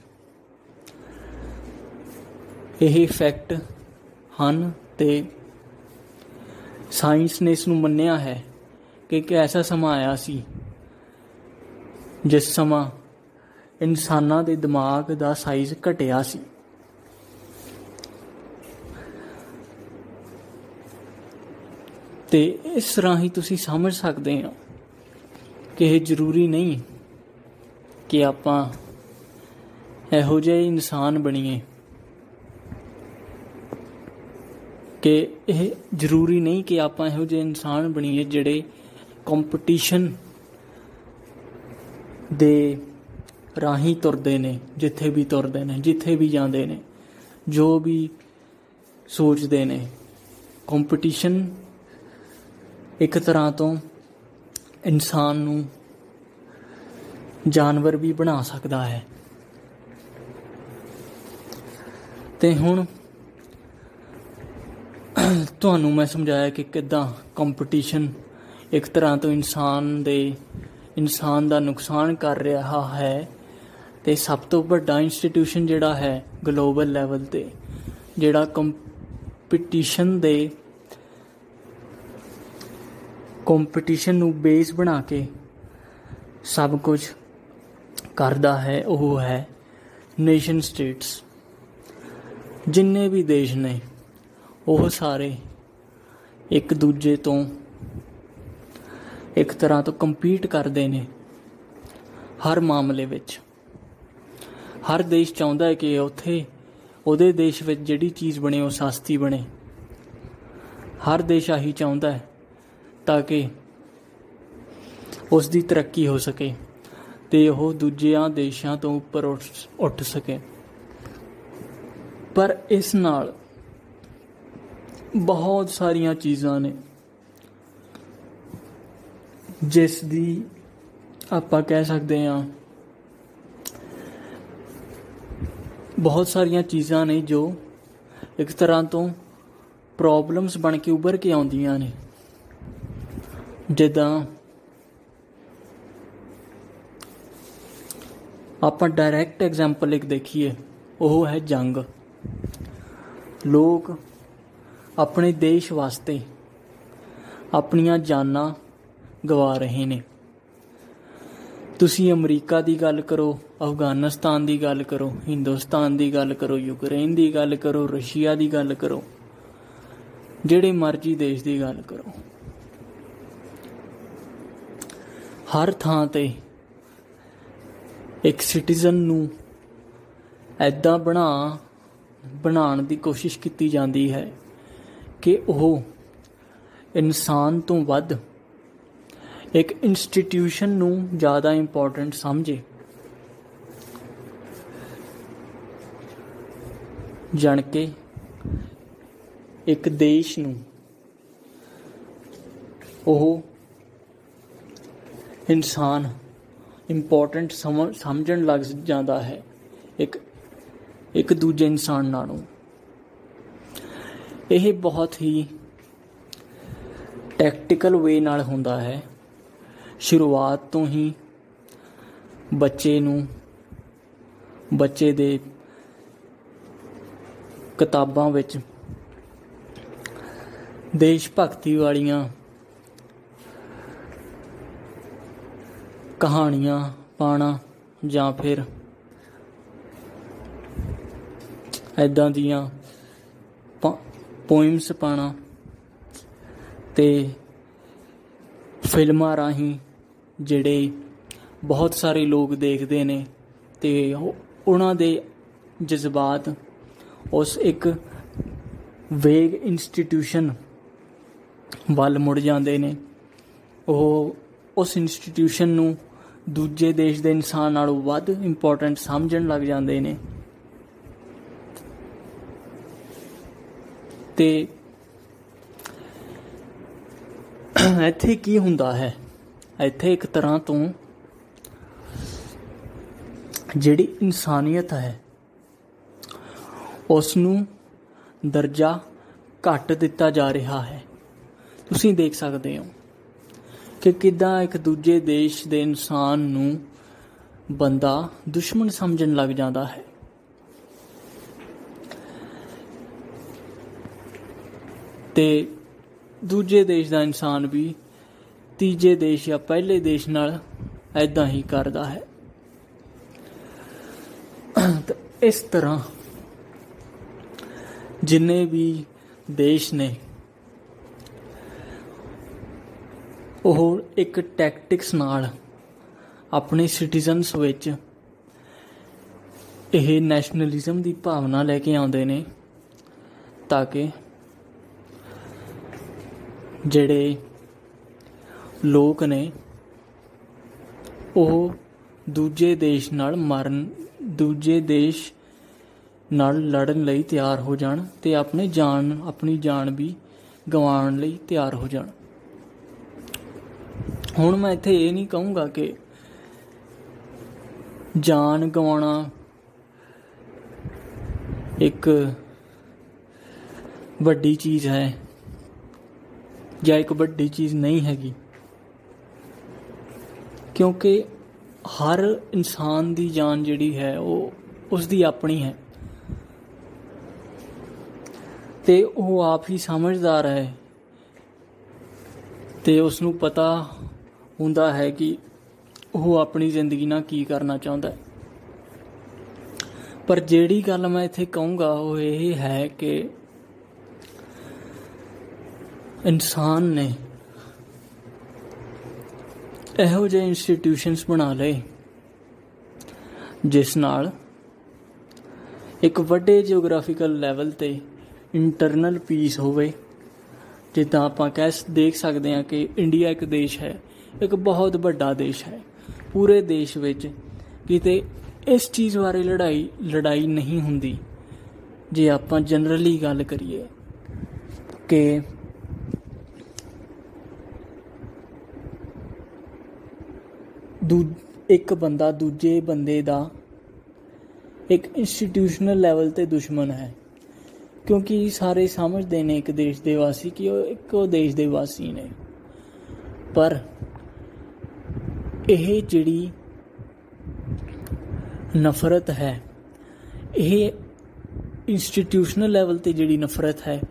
ਇਹ ਫੈਕਟ ਹਨ ਤੇ ਸਾਇੰਸ ਨੇ ਇਸ ਨੂੰ ਮੰਨਿਆ ਹੈ ਕਿ ਇੱਕ ਐਸਾ ਸਮਾਂ ਆਇਆ ਸੀ, ਜਿਸ ਸਮਾਂ ਇਨਸਾਨਾਂ ਦੇ ਦਿਮਾਗ ਦਾ ਸਾਈਜ਼ ਘਟਿਆ ਸੀ। ਤੇ ਇਸ ਰਾਹੀਂ ਤੁਸੀਂ ਸਮਝ ਸਕਦੇ ਹੋ ਕਿ ਇਹ ਜ਼ਰੂਰੀ ਨਹੀਂ ਕਿ ਆਪਾਂ ਇਹੋ ਜਿਹੇ ਇਨਸਾਨ ਬਣੀਏ ਕਿ ਇਹ ਜ਼ਰੂਰੀ ਨਹੀਂ ਕਿ ਆਪਾਂ ਇਹੋ ਜਿਹੇ ਇਨਸਾਨ ਬਣੀਏ ਜਿਹੜੇ ਕੰਪੀਟੀਸ਼ਨ ਦੇ ਰਾਹੀਂ ਤੁਰਦੇ ਨੇ, ਜਿੱਥੇ ਵੀ ਤੁਰਦੇ ਨੇ, ਜਿੱਥੇ ਵੀ ਜਾਂਦੇ ਨੇ, ਜੋ ਵੀ ਸੋਚਦੇ ਨੇ ਕੰਪੀਟੀਸ਼ਨ ਇੱਕ ਤਰ੍ਹਾਂ ਤੋਂ ਇਨਸਾਨ ਨੂੰ ਜਾਨਵਰ ਵੀ ਬਣਾ ਸਕਦਾ ਹੈ। ਤੇ ਹੁਣ ਤੁਹਾਨੂੰ ਮੈਂ ਸਮਝਾਇਆ ਕਿ ਕਿਦਾਂ ਕੰਪੀਟੀਸ਼ਨ ਇੱਕ ਤਰ੍ਹਾਂ ਤੋਂ ਇਨਸਾਨ ਦੇ, ਇਨਸਾਨ ਦਾ ਨੁਕਸਾਨ ਕਰ ਰਿਹਾ ਹੈ। ਤੇ ਸਭ ਤੋਂ ਵੱਡਾ ਇੰਸਟੀਟਿਊਸ਼ਨ ਜਿਹੜਾ ਹੈ ਗਲੋਬਲ ਲੈਵਲ ਤੇ, ਜਿਹੜਾ ਕੰਪੀਟੀਸ਼ਨ ਦੇ ਕੰਪੀਟੀਸ਼ਨ ਨੂੰ ਬੇਸ ਬਣਾ ਕੇ ਸਭ ਕੁਝ ਕਰਦਾ ਹੈ, ਉਹ ਹੈ ਨੇਸ਼ਨ ਸਟੇਟਸ ਜਿੰਨੇ ਵੀ ਦੇਸ਼ ਨੇ, ਉਹ ਸਾਰੇ ਇੱਕ ਦੂਜੇ ਤੋਂ ਇੱਕ ਤਰ੍ਹਾਂ ਤੋਂ ਕੰਪੀਟ ਕਰਦੇ ਨੇ ਹਰ ਮਾਮਲੇ ਵਿੱਚ। ਹਰ ਦੇਸ਼ ਚਾਹੁੰਦਾ ਹੈ ਕਿ ਉੱਥੇ, ਉਹਦੇ ਦੇਸ਼ ਵਿੱਚ ਜਿਹੜੀ ਚੀਜ਼ ਬਣੇ, ਉਹ ਸਸਤੀ ਬਣੇ। ਹਰ ਦੇਸ਼ ਆਹੀ ਚਾਹੁੰਦਾ ਹੈ ਤਾਂ ਕਿ ਉਸ ਦੀ ਤਰੱਕੀ ਹੋ ਸਕੇ ਤੇ ਉਹ ਦੂਜਿਆਂ ਦੇਸ਼ਾਂ ਤੋਂ ਉੱਪਰ ਉੱਠ ਸਕੇ। ਪਰ ਇਸ ਨਾਲ ਬਹੁਤ ਸਾਰੀਆਂ ਚੀਜ਼ਾਂ ਨੇ, ਜਿਸ ਦੀ ਆਪਾਂ ਕਹਿ ਸਕਦੇ ਹਾਂ ਬਹੁਤ ਸਾਰੀਆਂ ਚੀਜ਼ਾਂ ਨੇ ਜੋ ਇੱਕ ਤਰ੍ਹਾਂ ਤੋਂ ਪ੍ਰੋਬਲਮਸ ਬਣ ਕੇ ਉੱਭਰ ਕੇ ਆਉਂਦੀਆਂ ਨੇ। ਜਿੱਦਾਂ ਆਪਾਂ ਡਾਇਰੈਕਟ ਐਗਜ਼ਾਮਪਲ ਇੱਕ ਦੇਖੀਏ, ਉਹ ਹੈ ਜੰਗ। ਲੋਕ ਆਪਣੇ ਦੇਸ਼ ਵਾਸਤੇ ਆਪਣੀਆਂ ਜਾਨਾਂ ਗਵਾ ਰਹੇ ਨੇ। ਤੁਸੀਂ ਅਮਰੀਕਾ ਦੀ ਗੱਲ ਕਰੋ, ਅਫਗਾਨਿਸਤਾਨ ਦੀ ਗੱਲ ਕਰੋ, ਹਿੰਦੁਸਤਾਨ ਦੀ ਗੱਲ ਕਰੋ, ਯੂਕਰੇਨ ਦੀ ਗੱਲ ਕਰੋ, ਰਸ਼ੀਆ ਦੀ ਗੱਲ ਕਰੋ, ਜਿਹੜੇ ਮਰਜ਼ੀ ਦੇਸ਼ ਦੀ ਗੱਲ ਕਰੋ। ਹਰ ਥਾਂ ਤੇ ਇੱਕ ਸਿਟੀਜ਼ਨ ਨੂੰ ਐਦਾਂ ਬਣਾ, ਬਣਾਉਣ ਦੀ ਕੋਸ਼ਿਸ਼ ਕੀਤੀ ਜਾਂਦੀ ਹੈ ਕਿ ਉਹ ਇਨਸਾਨ ਤੋਂ ਵੱਧ ਇੱਕ ਇੰਸਟੀਟਿਊਸ਼ਨ ਨੂੰ ਜ਼ਿਆਦਾ ਇੰਪੋਰਟੈਂਟ ਸਮਝੇ। ਜਾਣ ਕੇ ਇੱਕ ਦੇਸ਼ ਨੂੰ ਉਹ ਇਨਸਾਨ ਇੰਪੋਰਟੈਂਟ ਸਮਝਣ ਲੱਗ ਜਾਂਦਾ ਹੈ। ਇੱਕ ਇੱਕ ਦੂਜੇ ਇਨਸਾਨ ਨਾਲੋਂ। ਇਹ ਬਹੁਤ ਹੀ ਟੈਕਟੀਕਲ ਵੇ ਨਾਲ ਹੁੰਦਾ ਹੈ। ਸ਼ੁਰੂਆਤ ਤੋਂ ਹੀ ਬੱਚੇ ਨੂੰ, ਬੱਚੇ ਦੇ ਕਿਤਾਬਾਂ ਵਿੱਚ ਦੇਸ਼ ਭਗਤੀ ਵਾਲੀਆਂ ਕਹਾਣੀਆਂ ਪਾਣਾ ਜਾਂ ਫਿਰ ਐਦਾਂ ਦੀਆਂ ਪੋਇਮਸ ਪਾਣਾ ਤੇ ਫਿਲਮਾਂ ਰਾਹੀਂ ਜਿਹੜੇ ਬਹੁਤ ਸਾਰੇ ਲੋਕ ਦੇਖਦੇ ਨੇ ਤੇ ਉਹਨਾਂ ਦੇ ਜਜ਼ਬਾਤ ਉਸ ਇੱਕ ਵੇਗ ਇੰਸਟੀਟਿਊਸ਼ਨ ਵੱਲ ਮੁੜ ਜਾਂਦੇ ਨੇ। ਉਹ ਉਸ ਇੰਸਟੀਟਿਊਸ਼ਨ ਨੂੰ ਦੂਜੇ ਦੇਸ਼ ਦੇ ਇਨਸਾਨ ਨਾਲੋਂ ਵੱਧ ਇੰਪੋਰਟੈਂਟ ਸਮਝਣ ਲੱਗ ਜਾਂਦੇ ਨੇ। ਤੇ ਇੱਥੇ ਕੀ ਹੁੰਦਾ ਹੈ? ਇੱਥੇ ਇੱਕ ਤਰ੍ਹਾਂ ਤੋਂ ਜਿਹੜੀ ਇਨਸਾਨੀਅਤ ਹੈ ਉਸ ਨੂੰ ਦਰਜਾ ਘੱਟ ਦਿੱਤਾ ਜਾ ਰਿਹਾ ਹੈ। ਤੁਸੀਂ ਦੇਖ ਸਕਦੇ ਹੋ ਕਿ ਕਿਦਾਂ ਇੱਕ ਦੂਜੇ ਦੇਸ਼ ਦੇ ਇਨਸਾਨ ਨੂੰ ਬੰਦਾ ਦੁਸ਼ਮਣ ਸਮਝਣ ਲੱਗ ਜਾਂਦਾ ਹੈ। ਤੇ ਦੂਜੇ ਦੇਸ਼ ਦਾ ਇਨਸਾਨ ਵੀ ਤੀਜੇ ਦੇਸ਼ ਜਾਂ ਪਹਿਲੇ ਦੇਸ਼ ਨਾਲ ਐਦਾਂ ਹੀ ਕਰਦਾ ਹੈ। ਤਾਂ ਇਸ ਤਰ੍ਹਾਂ ਜਿੰਨੇ ਵੀ ਦੇਸ਼ ਨੇ, ਉਹ ਇੱਕ ਟੈਕਟਿਕਸ ਨਾਲ ਆਪਣੇ ਸਿਟੀਜ਼ਨਸ ਵਿੱਚ ਇਹ ਨੈਸ਼ਨਲਿਜ਼ਮ ਦੀ ਭਾਵਨਾ ਲੈ ਕੇ ਆਉਂਦੇ ਨੇ, ਤਾਂ ਕਿ ਜਿਹੜੇ ਲੋਕ ਨੇ ਉਹ ਦੂਜੇ ਦੇਸ਼ ਨਾਲ ਮਰਨ, ਦੂਜੇ ਦੇਸ਼ ਨਾਲ ਲੜਨ ਲਈ ਤਿਆਰ ਹੋ ਜਾਣ ਤੇ ਆਪਣੇ ਜਾਨ, ਆਪਣੀ ਜਾਨ ਵੀ ਗਵਾਉਣ ਲਈ ਤਿਆਰ ਹੋ ਜਾਣ। ਹੁਣ ਮੈਂ ਇੱਥੇ ਇਹ ਨਹੀਂ ਕਹੂੰਗਾ ਕਿ ਜਾਨ ਗਵਾਉਣਾ ਇੱਕ ਵੱਡੀ ਚੀਜ਼ ਹੈ ਜਾਂ ਇੱਕ ਵੱਡੀ ਚੀਜ਼ ਨਹੀਂ ਹੈਗੀ। ਕਿਉਂਕਿ ਹਰ ਇਨਸਾਨ ਦੀ ਜਾਨ ਜਿਹੜੀ ਹੈ, ਉਹ ਉਸ ਦੀ ਆਪਣੀ ਹੈ। ਤੇ ਉਹ ਆਪ ਹੀ ਸਮਝਦਾਰ ਹੈ। ਤੇ ਉਸ ਨੂੰ ਪਤਾ ਹੁੰਦਾ ਹੈ ਕਿ ਉਹ ਆਪਣੀ ਜ਼ਿੰਦਗੀ ਨਾਲ ਕੀ ਕਰਨਾ ਚਾਹੁੰਦਾ ਹੈ। ਪਰ ਜਿਹੜੀ ਗੱਲ ਮੈਂ ਇੱਥੇ ਕਹੂੰਗਾ, ਉਹ ਇਹ ਹੈ ਕਿ ਇਨਸਾਨ ਨੇ ਇਹੋ ਜਿਹੇ ਇੰਸਟੀਟਿਊਸ਼ਨਸ ਬਣਾ ਲਏ, ਜਿਸ ਨਾਲ ਇੱਕ ਵੱਡੇ ਜੀਓਗ੍ਰਾਫੀਕਲ ਲੈਵਲ ਤੇ ਇੰਟਰਨਲ ਪੀਸ ਹੋਵੇ। ਜਿੱਦਾਂ ਆਪਾਂ ਕਹਿ ਦੇਖ ਸਕਦੇ ਹਾਂ ਕਿ ਇੰਡੀਆ ਇੱਕ ਦੇਸ਼ ਹੈ, ਇੱਕ ਬਹੁਤ ਵੱਡਾ ਦੇਸ਼ ਹੈ। ਪੂਰੇ ਦੇਸ਼ ਵਿੱਚ ਕਿਤੇ ਇਸ ਚੀਜ਼ ਬਾਰੇ ਲੜਾਈ ਲੜਾਈ ਨਹੀਂ ਹੁੰਦੀ। ਜੇ ਆਪਾਂ ਜਨਰਲੀ ਗੱਲ ਕਰੀਏ ਕਿ ਦੂ ਇੱਕ ਬੰਦਾ ਦੂਜੇ ਬੰਦੇ ਦਾ ਇੱਕ ਇੰਸਟੀਟਿਊਸ਼ਨਲ ਲੈਵਲ ਤੇ ਦੁਸ਼ਮਣ ਹੈ। ਕਿਉਂਕਿ ਸਾਰੇ ਸਮਝਦੇ ਨੇ ਇੱਕ ਦੇਸ਼ ਦੇ ਵਾਸੀ ਕਿ ਉਹ ਇੱਕੋ ਦੇਸ਼ ਦੇ ਵਾਸੀ ਨੇ। ਪਰ ਇਹ ਜਿਹੜੀ ਨਫ਼ਰਤ ਹੈ, ਇਹ ਇੰਸਟੀਟਿਊਸ਼ਨਲ ਲੈਵਲ ਤੇ ਜਿਹੜੀ ਨਫ਼ਰਤ ਹੈ,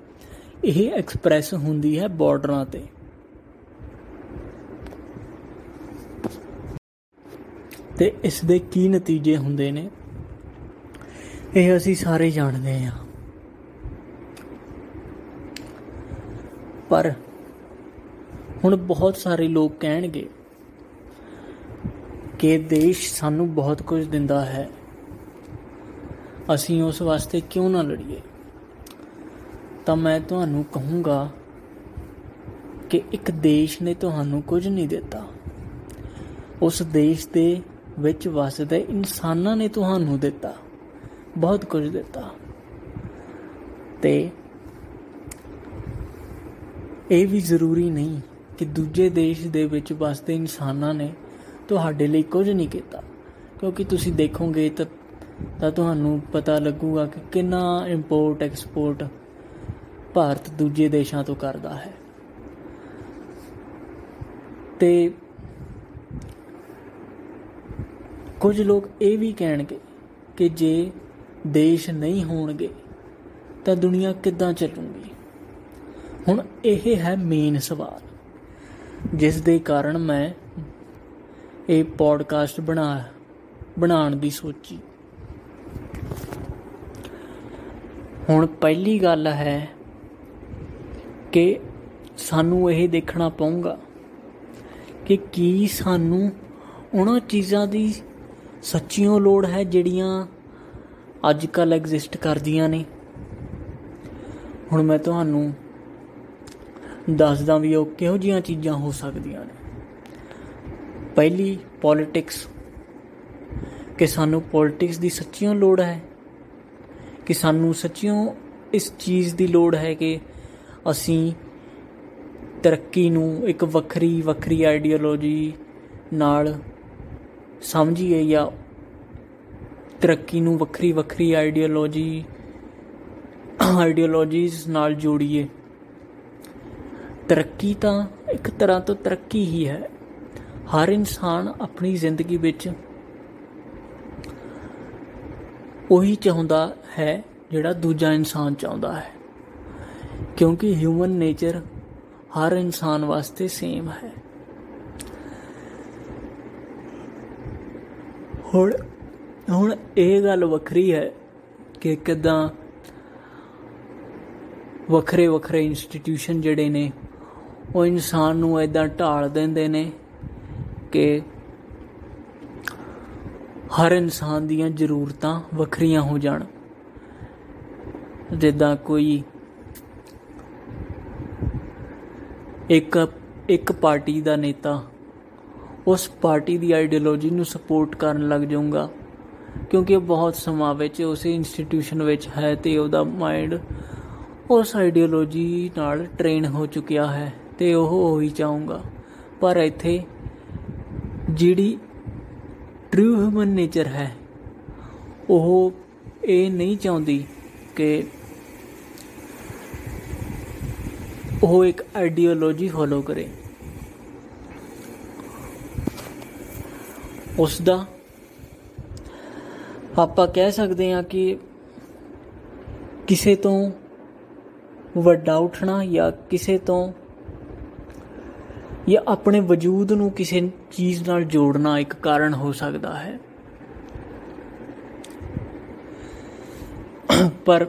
ਇਹ ਐਕਸਪ੍ਰੈਸ ਹੁੰਦੀ ਹੈ ਬਾਰਡਰਾਂ ਤੇ। ਤੇ ਇਸ ਦੇ ਕੀ ਨਤੀਜੇ ਹੁੰਦੇ ਨੇ? ਇਹ ਅਸੀਂ ਸਾਰੇ ਜਾਣਦੇ ਹਾਂ। ਪਰ ਹੁਣ ਬਹੁਤ ਸਾਰੇ ਲੋਕ ਕਹਿਣਗੇ ਕਿ ਦੇਸ਼ ਸਾਨੂੰ ਬਹੁਤ ਕੁਝ ਦਿੰਦਾ ਹੈ। ਅਸੀਂ ਉਸ ਵਾਸਤੇ ਕਿਉਂ ਨਾ ਲੜੀਏ? ਤਾਂ ਮੈਂ ਤੁਹਾਨੂੰ ਕਹੂੰਗਾ ਕਿ ਇੱਕ ਦੇਸ਼ ਨੇ ਤੁਹਾਨੂੰ ਕੁਝ ਨਹੀਂ ਦਿੱਤਾ। ਉਸ ਦੇਸ਼ ਦੇ ਵਿੱਚ ਵਸਦੇ ਇਨਸਾਨਾਂ ਨੇ ਤੁਹਾਨੂੰ ਦਿੱਤਾ, ਬਹੁਤ ਕੁਝ ਦਿੱਤਾ। ਤੇ ਇਹ ਵੀ ਜ਼ਰੂਰੀ ਨਹੀਂ ਕਿ ਦੂਜੇ ਦੇਸ਼ ਦੇ ਵਿੱਚ ਵਸਦੇ ਇਨਸਾਨਾਂ ਨੇ ਤੁਹਾਡੇ ਲਈ ਕੁਝ ਨਹੀਂ ਕੀਤਾ। ਕਿਉਂਕਿ ਤੁਸੀਂ ਦੇਖੋਗੇ ਤਾਂ ਤਾਂ ਤੁਹਾਨੂੰ ਪਤਾ ਲੱਗੂਗਾ ਕਿ ਕਿੰਨਾ ਇੰਪੋਰਟ ਐਕਸਪੋਰਟ ਭਾਰਤ ਦੂਜੇ ਦੇਸ਼ਾਂ ਤੋਂ ਕਰਦਾ ਹੈ। ਤੇ ਕੁਝ ਲੋਕ ਇਹ ਵੀ ਕਹਿਣਗੇ ਕਿ ਜੇ ਦੇਸ਼ ਨਹੀਂ ਹੋਣਗੇ, ਤਾਂ ਦੁਨੀਆ ਕਿੱਦਾਂ ਚੱਲੂਗੀ? ਹੁਣ ਇਹ ਹੈ ਮੇਨ ਸਵਾਲ। ਜਿਸ ਦੇ ਕਾਰਨ ਮੈਂ ਇਹ ਪੋਡਕਾਸਟ ਬਣਾ ਬਣਾਉਣ ਦੀ ਸੋਚੀ। ਹੁਣ ਪਹਿਲੀ ਗੱਲ ਹੈ ਕਿ ਸਾਨੂੰ ਇਹ ਦੇਖਣਾ ਪਊਗਾ ਕਿ ਕੀ ਸਾਨੂੰ ਉਹਨਾਂ ਚੀਜ਼ਾਂ ਦੀ ਸੱਚੀਓ ਲੋੜ ਹੈ ਜਿਹੜੀਆਂ ਅੱਜ ਕੱਲ ਐਗਜ਼ਿਸਟ ਕਰਦੀਆਂ ਨੇ। ਹੁਣ ਮੈਂ ਤੁਹਾਨੂੰ ਦੱਸਦਾ ਵੀ ਉਹ ਕਿਹੋ ਜੀਆਂ ਚੀਜ਼ਾਂ ਹੋ ਸਕਦੀਆਂ ਨੇ। ਪਹਿਲੀ ਪੋਲਿਟਿਕਸ ਕਿ ਸਾਨੂੰ ਪੋਲਿਟਿਕਸ ਦੀ ਸੱਚੀਓ ਲੋੜ ਹੈ। ਕਿ ਸਾਨੂੰ ਸੱਚੀਓ ਇਸ ਚੀਜ਼ ਦੀ ਲੋੜ ਹੈ ਕਿ ਅਸੀਂ ਤਰੱਕੀ ਨੂੰ ਇੱਕ ਵੱਖਰੀ ਵੱਖਰੀ ਆਈਡੀਓਲੋਜੀ ਨਾਲ ਸਮਝੀਏ ਜਾਂ ਤਰੱਕੀ ਨੂੰ ਵੱਖਰੀ ਵੱਖਰੀ ਆਈਡੀਓਲੋਜੀ ਆਈਡੀਓਲੋਜੀਜ਼ ਨਾਲ ਜੋੜੀਏ। ਤਰੱਕੀ ਤਾਂ ਇੱਕ ਤਰ੍ਹਾਂ ਤੋਂ ਤਰੱਕੀ ਹੀ ਹੈ। ਹਰ ਇਨਸਾਨ ਆਪਣੀ ਜ਼ਿੰਦਗੀ ਵਿੱਚ ਉਹੀ ਚਾਹੁੰਦਾ ਹੈ ਜਿਹੜਾ ਦੂਜਾ ਇਨਸਾਨ ਚਾਹੁੰਦਾ ਹੈ। ਕਿਉਂਕਿ ਹਿਊਮਨ ਨੇਚਰ ਹਰ ਇਨਸਾਨ ਵਾਸਤੇ ਸੇਮ ਹੈ। ਹੁਣ ਹੁਣ ਇਹ ਗੱਲ ਵੱਖਰੀ ਹੈ ਕਿ ਕਿਦਾਂ ਵੱਖਰੇ ਵੱਖਰੇ ਇੰਸਟੀਟਿਊਸ਼ਨ ਜਿਹੜੇ ਨੇ, ਉਹ ਇਨਸਾਨ ਨੂੰ ਐਦਾਂ ਢਾਲ ਦਿੰਦੇ ਨੇ ਕਿ ਹਰ ਇਨਸਾਨ ਦੀਆਂ ਜ਼ਰੂਰਤਾਂ ਵੱਖਰੀਆਂ ਹੋ ਜਾਣ। ਜਿੱਦਾਂ ਕੋਈ ਇੱਕ ਇੱਕ ਪਾਰਟੀ ਦਾ ਨੇਤਾ ਉਸ ਪਾਰਟੀ ਦੀ ਆਈਡੀਓਲੋਜੀ ਨੂੰ ਸਪੋਰਟ ਕਰਨ ਲੱਗ ਜਾਊਗਾ। ਕਿਉਂਕਿ ਉਹ ਬਹੁਤ ਸਮਾਂ ਵਿੱਚ, ਉਸੇ ਇੰਸਟੀਟਿਊਸ਼ਨ ਵਿੱਚ ਹੈ ਤੇ ਉਹਦਾ ਮਾਈਂਡ ਉਸ ਆਈਡੀਓਲੋਜੀ ਨਾਲ ਟ੍ਰੇਨ ਹੋ ਚੁੱਕਿਆ ਹੈ ਤੇ ਉਹ ਉਹੀ ਚਾਹੂਗਾ। ਪਰ ਇੱਥੇ ਜਿਹੜੀ ਟਰੂ ਹਿਊਮਨ ਨੇਚਰ ਹੈ, ਉਹ ਇਹ ਨਹੀਂ ਚਾਹੁੰਦੀ ਕਿ ਉਹ ਇੱਕ ਆਈਡੀਓਲੋਜੀ ਫੋਲੋ ਕਰੇ। ਉਸ ਦਾ ਆਪਾਂ ਕਹਿ ਸਕਦੇ ਹਾਂ ਕਿ ਕਿਸੇ ਤੋਂ ਵੱਡਾ ਉੱਠਣਾ ਜਾਂ ਕਿਸੇ ਤੋਂ ਜਾਂ ਆਪਣੇ ਵਜੂਦ ਨੂੰ ਕਿਸੇ ਚੀਜ਼ ਨਾਲ ਜੋੜਨਾ ਇੱਕ ਕਾਰਨ ਹੋ ਸਕਦਾ ਹੈ। ਪਰ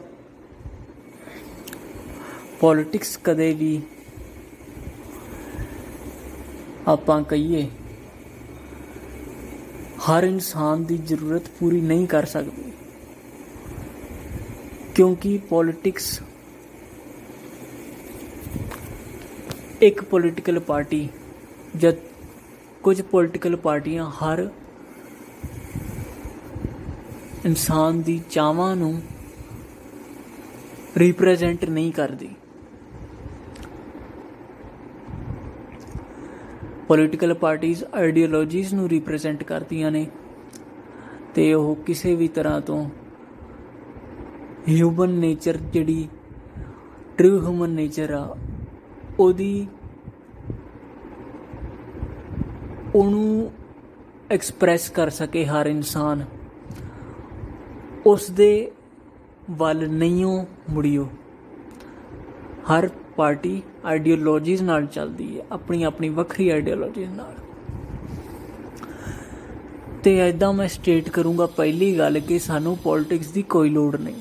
ਪੋਲਿਟਿਕਸ ਕਦੇ ਵੀ ਆਪਾਂ ਕਹੀਏ ਹਰ ਇਨਸਾਨ ਦੀ ਜ਼ਰੂਰਤ ਪੂਰੀ ਨਹੀਂ ਕਰ ਸਕਦੀ। ਕਿਉਂਕਿ ਪੋਲਿਟਿਕਸ ਇੱਕ ਪੋਲਿਟੀਕਲ ਪਾਰਟੀ ਜਦ ਕੁਝ ਪੋਲਿਟੀਕਲ ਪਾਰਟੀਆਂ ਹਰ ਇਨਸਾਨ ਦੀ ਚਾਹਾਂ ਨੂੰ ਰਿਪਰੈਜ਼ੈਂਟ ਨਹੀਂ ਕਰਦੀ। ਪੋਲਿਟੀਕਲ ਪਾਰਟੀਆਂ ਆਈਡੀਓਲੋਜੀਜ਼ ਨੂੰ ਰਿਪਰੈਜ਼ੈਂਟ ਕਰਦੀਆਂ ਨੇ ਤੇ ਉਹ ਕਿਸੇ ਵੀ ਤਰ੍ਹਾਂ ਤੋਂ ਹਿਊਮਨ ਨੇਚਰ ਜਿਹੜੀ ਟਰੂ ਹਿਊਮਨ ਨੇਚਰ ਆ, ਉਹਦੀ ਉਹਨੂੰ ਐਕਸਪ੍ਰੈਸ ਕਰ ਸਕੇ ਹਰ ਇਨਸਾਨ। ਉਸ ਦੇ ਵੱਲ ਨਹੀਂਓ ਮੁੜਿਓ। ਹਰ ਪਾਰਟੀ ਆਈਡੀਓਲੋਜੀਜ਼ ਨਾਲ ਚੱਲਦੀ ਹੈ, ਆਪਣੀ ਆਪਣੀ ਵੱਖਰੀ ਆਈਡੀਓਲੋਜੀਜ਼ ਨਾਲ। ਤੇ ਐਦਾਂ ਮੈਂ ਸਟੇਟ ਕਰੂੰਗਾ ਪਹਿਲੀ ਗੱਲ ਕਿ ਸਾਨੂੰ ਪੋਲਿਟਿਕਸ ਦੀ ਕੋਈ ਲੋੜ ਨਹੀਂ।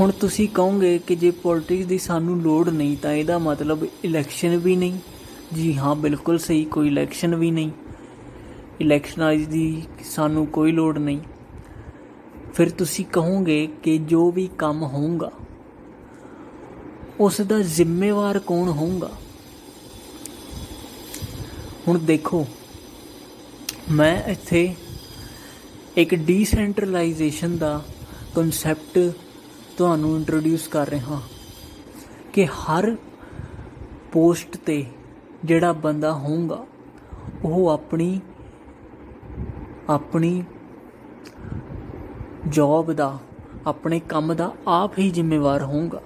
ਹੁਣ ਤੁਸੀਂ ਕਹੋਗੇ ਕਿ ਜੇ ਪੋਲਿਟਿਕਸ ਦੀ ਸਾਨੂੰ ਲੋੜ ਨਹੀਂ, ਤਾਂ ਇਹਦਾ ਮਤਲਬ ਇਲੈਕਸ਼ਨ ਵੀ ਨਹੀਂ। ਜੀ ਹਾਂ, ਬਿਲਕੁਲ ਸਹੀ, ਕੋਈ ਇਲੈਕਸ਼ਨ ਵੀ ਨਹੀਂ। ਇਲੈਕਸ਼ਨਾਂ ਦੀ ਸਾਨੂੰ ਕੋਈ ਲੋੜ ਨਹੀਂ। ਫਿਰ ਤੁਸੀਂ ਕਹੋਗੇ ਕਿ ਜੋ ਵੀ ਕੰਮ ਹੋਊਗਾ ਉਸ ਦਾ ਜ਼ਿੰਮੇਵਾਰ ਕੌਣ ਹੋਊਗਾ? ਹੁਣ ਦੇਖੋ, ਮੈਂ ਇੱਥੇ ਇੱਕ ਡੀਸੈਂਟਰਲਾਈਜੇਸ਼ਨ ਦਾ ਕਨਸੈਪਟ ਤੁਹਾਨੂੰ ਇੰਟਰੋਡਿਊਸ ਕਰ ਰਿਹਾ ਕਿ ਹਰ ਪੋਸਟ ਤੇ ਜਿਹੜਾ ਬੰਦਾ ਹੋਊਗਾ, ਉਹ ਆਪਣੀ ਆਪਣੀ ਜੌਬ ਦਾ, ਆਪਣੇ ਕੰਮ ਦਾ ਆਪ ਹੀ ਜ਼ਿੰਮੇਵਾਰ ਹੋਊਗਾ।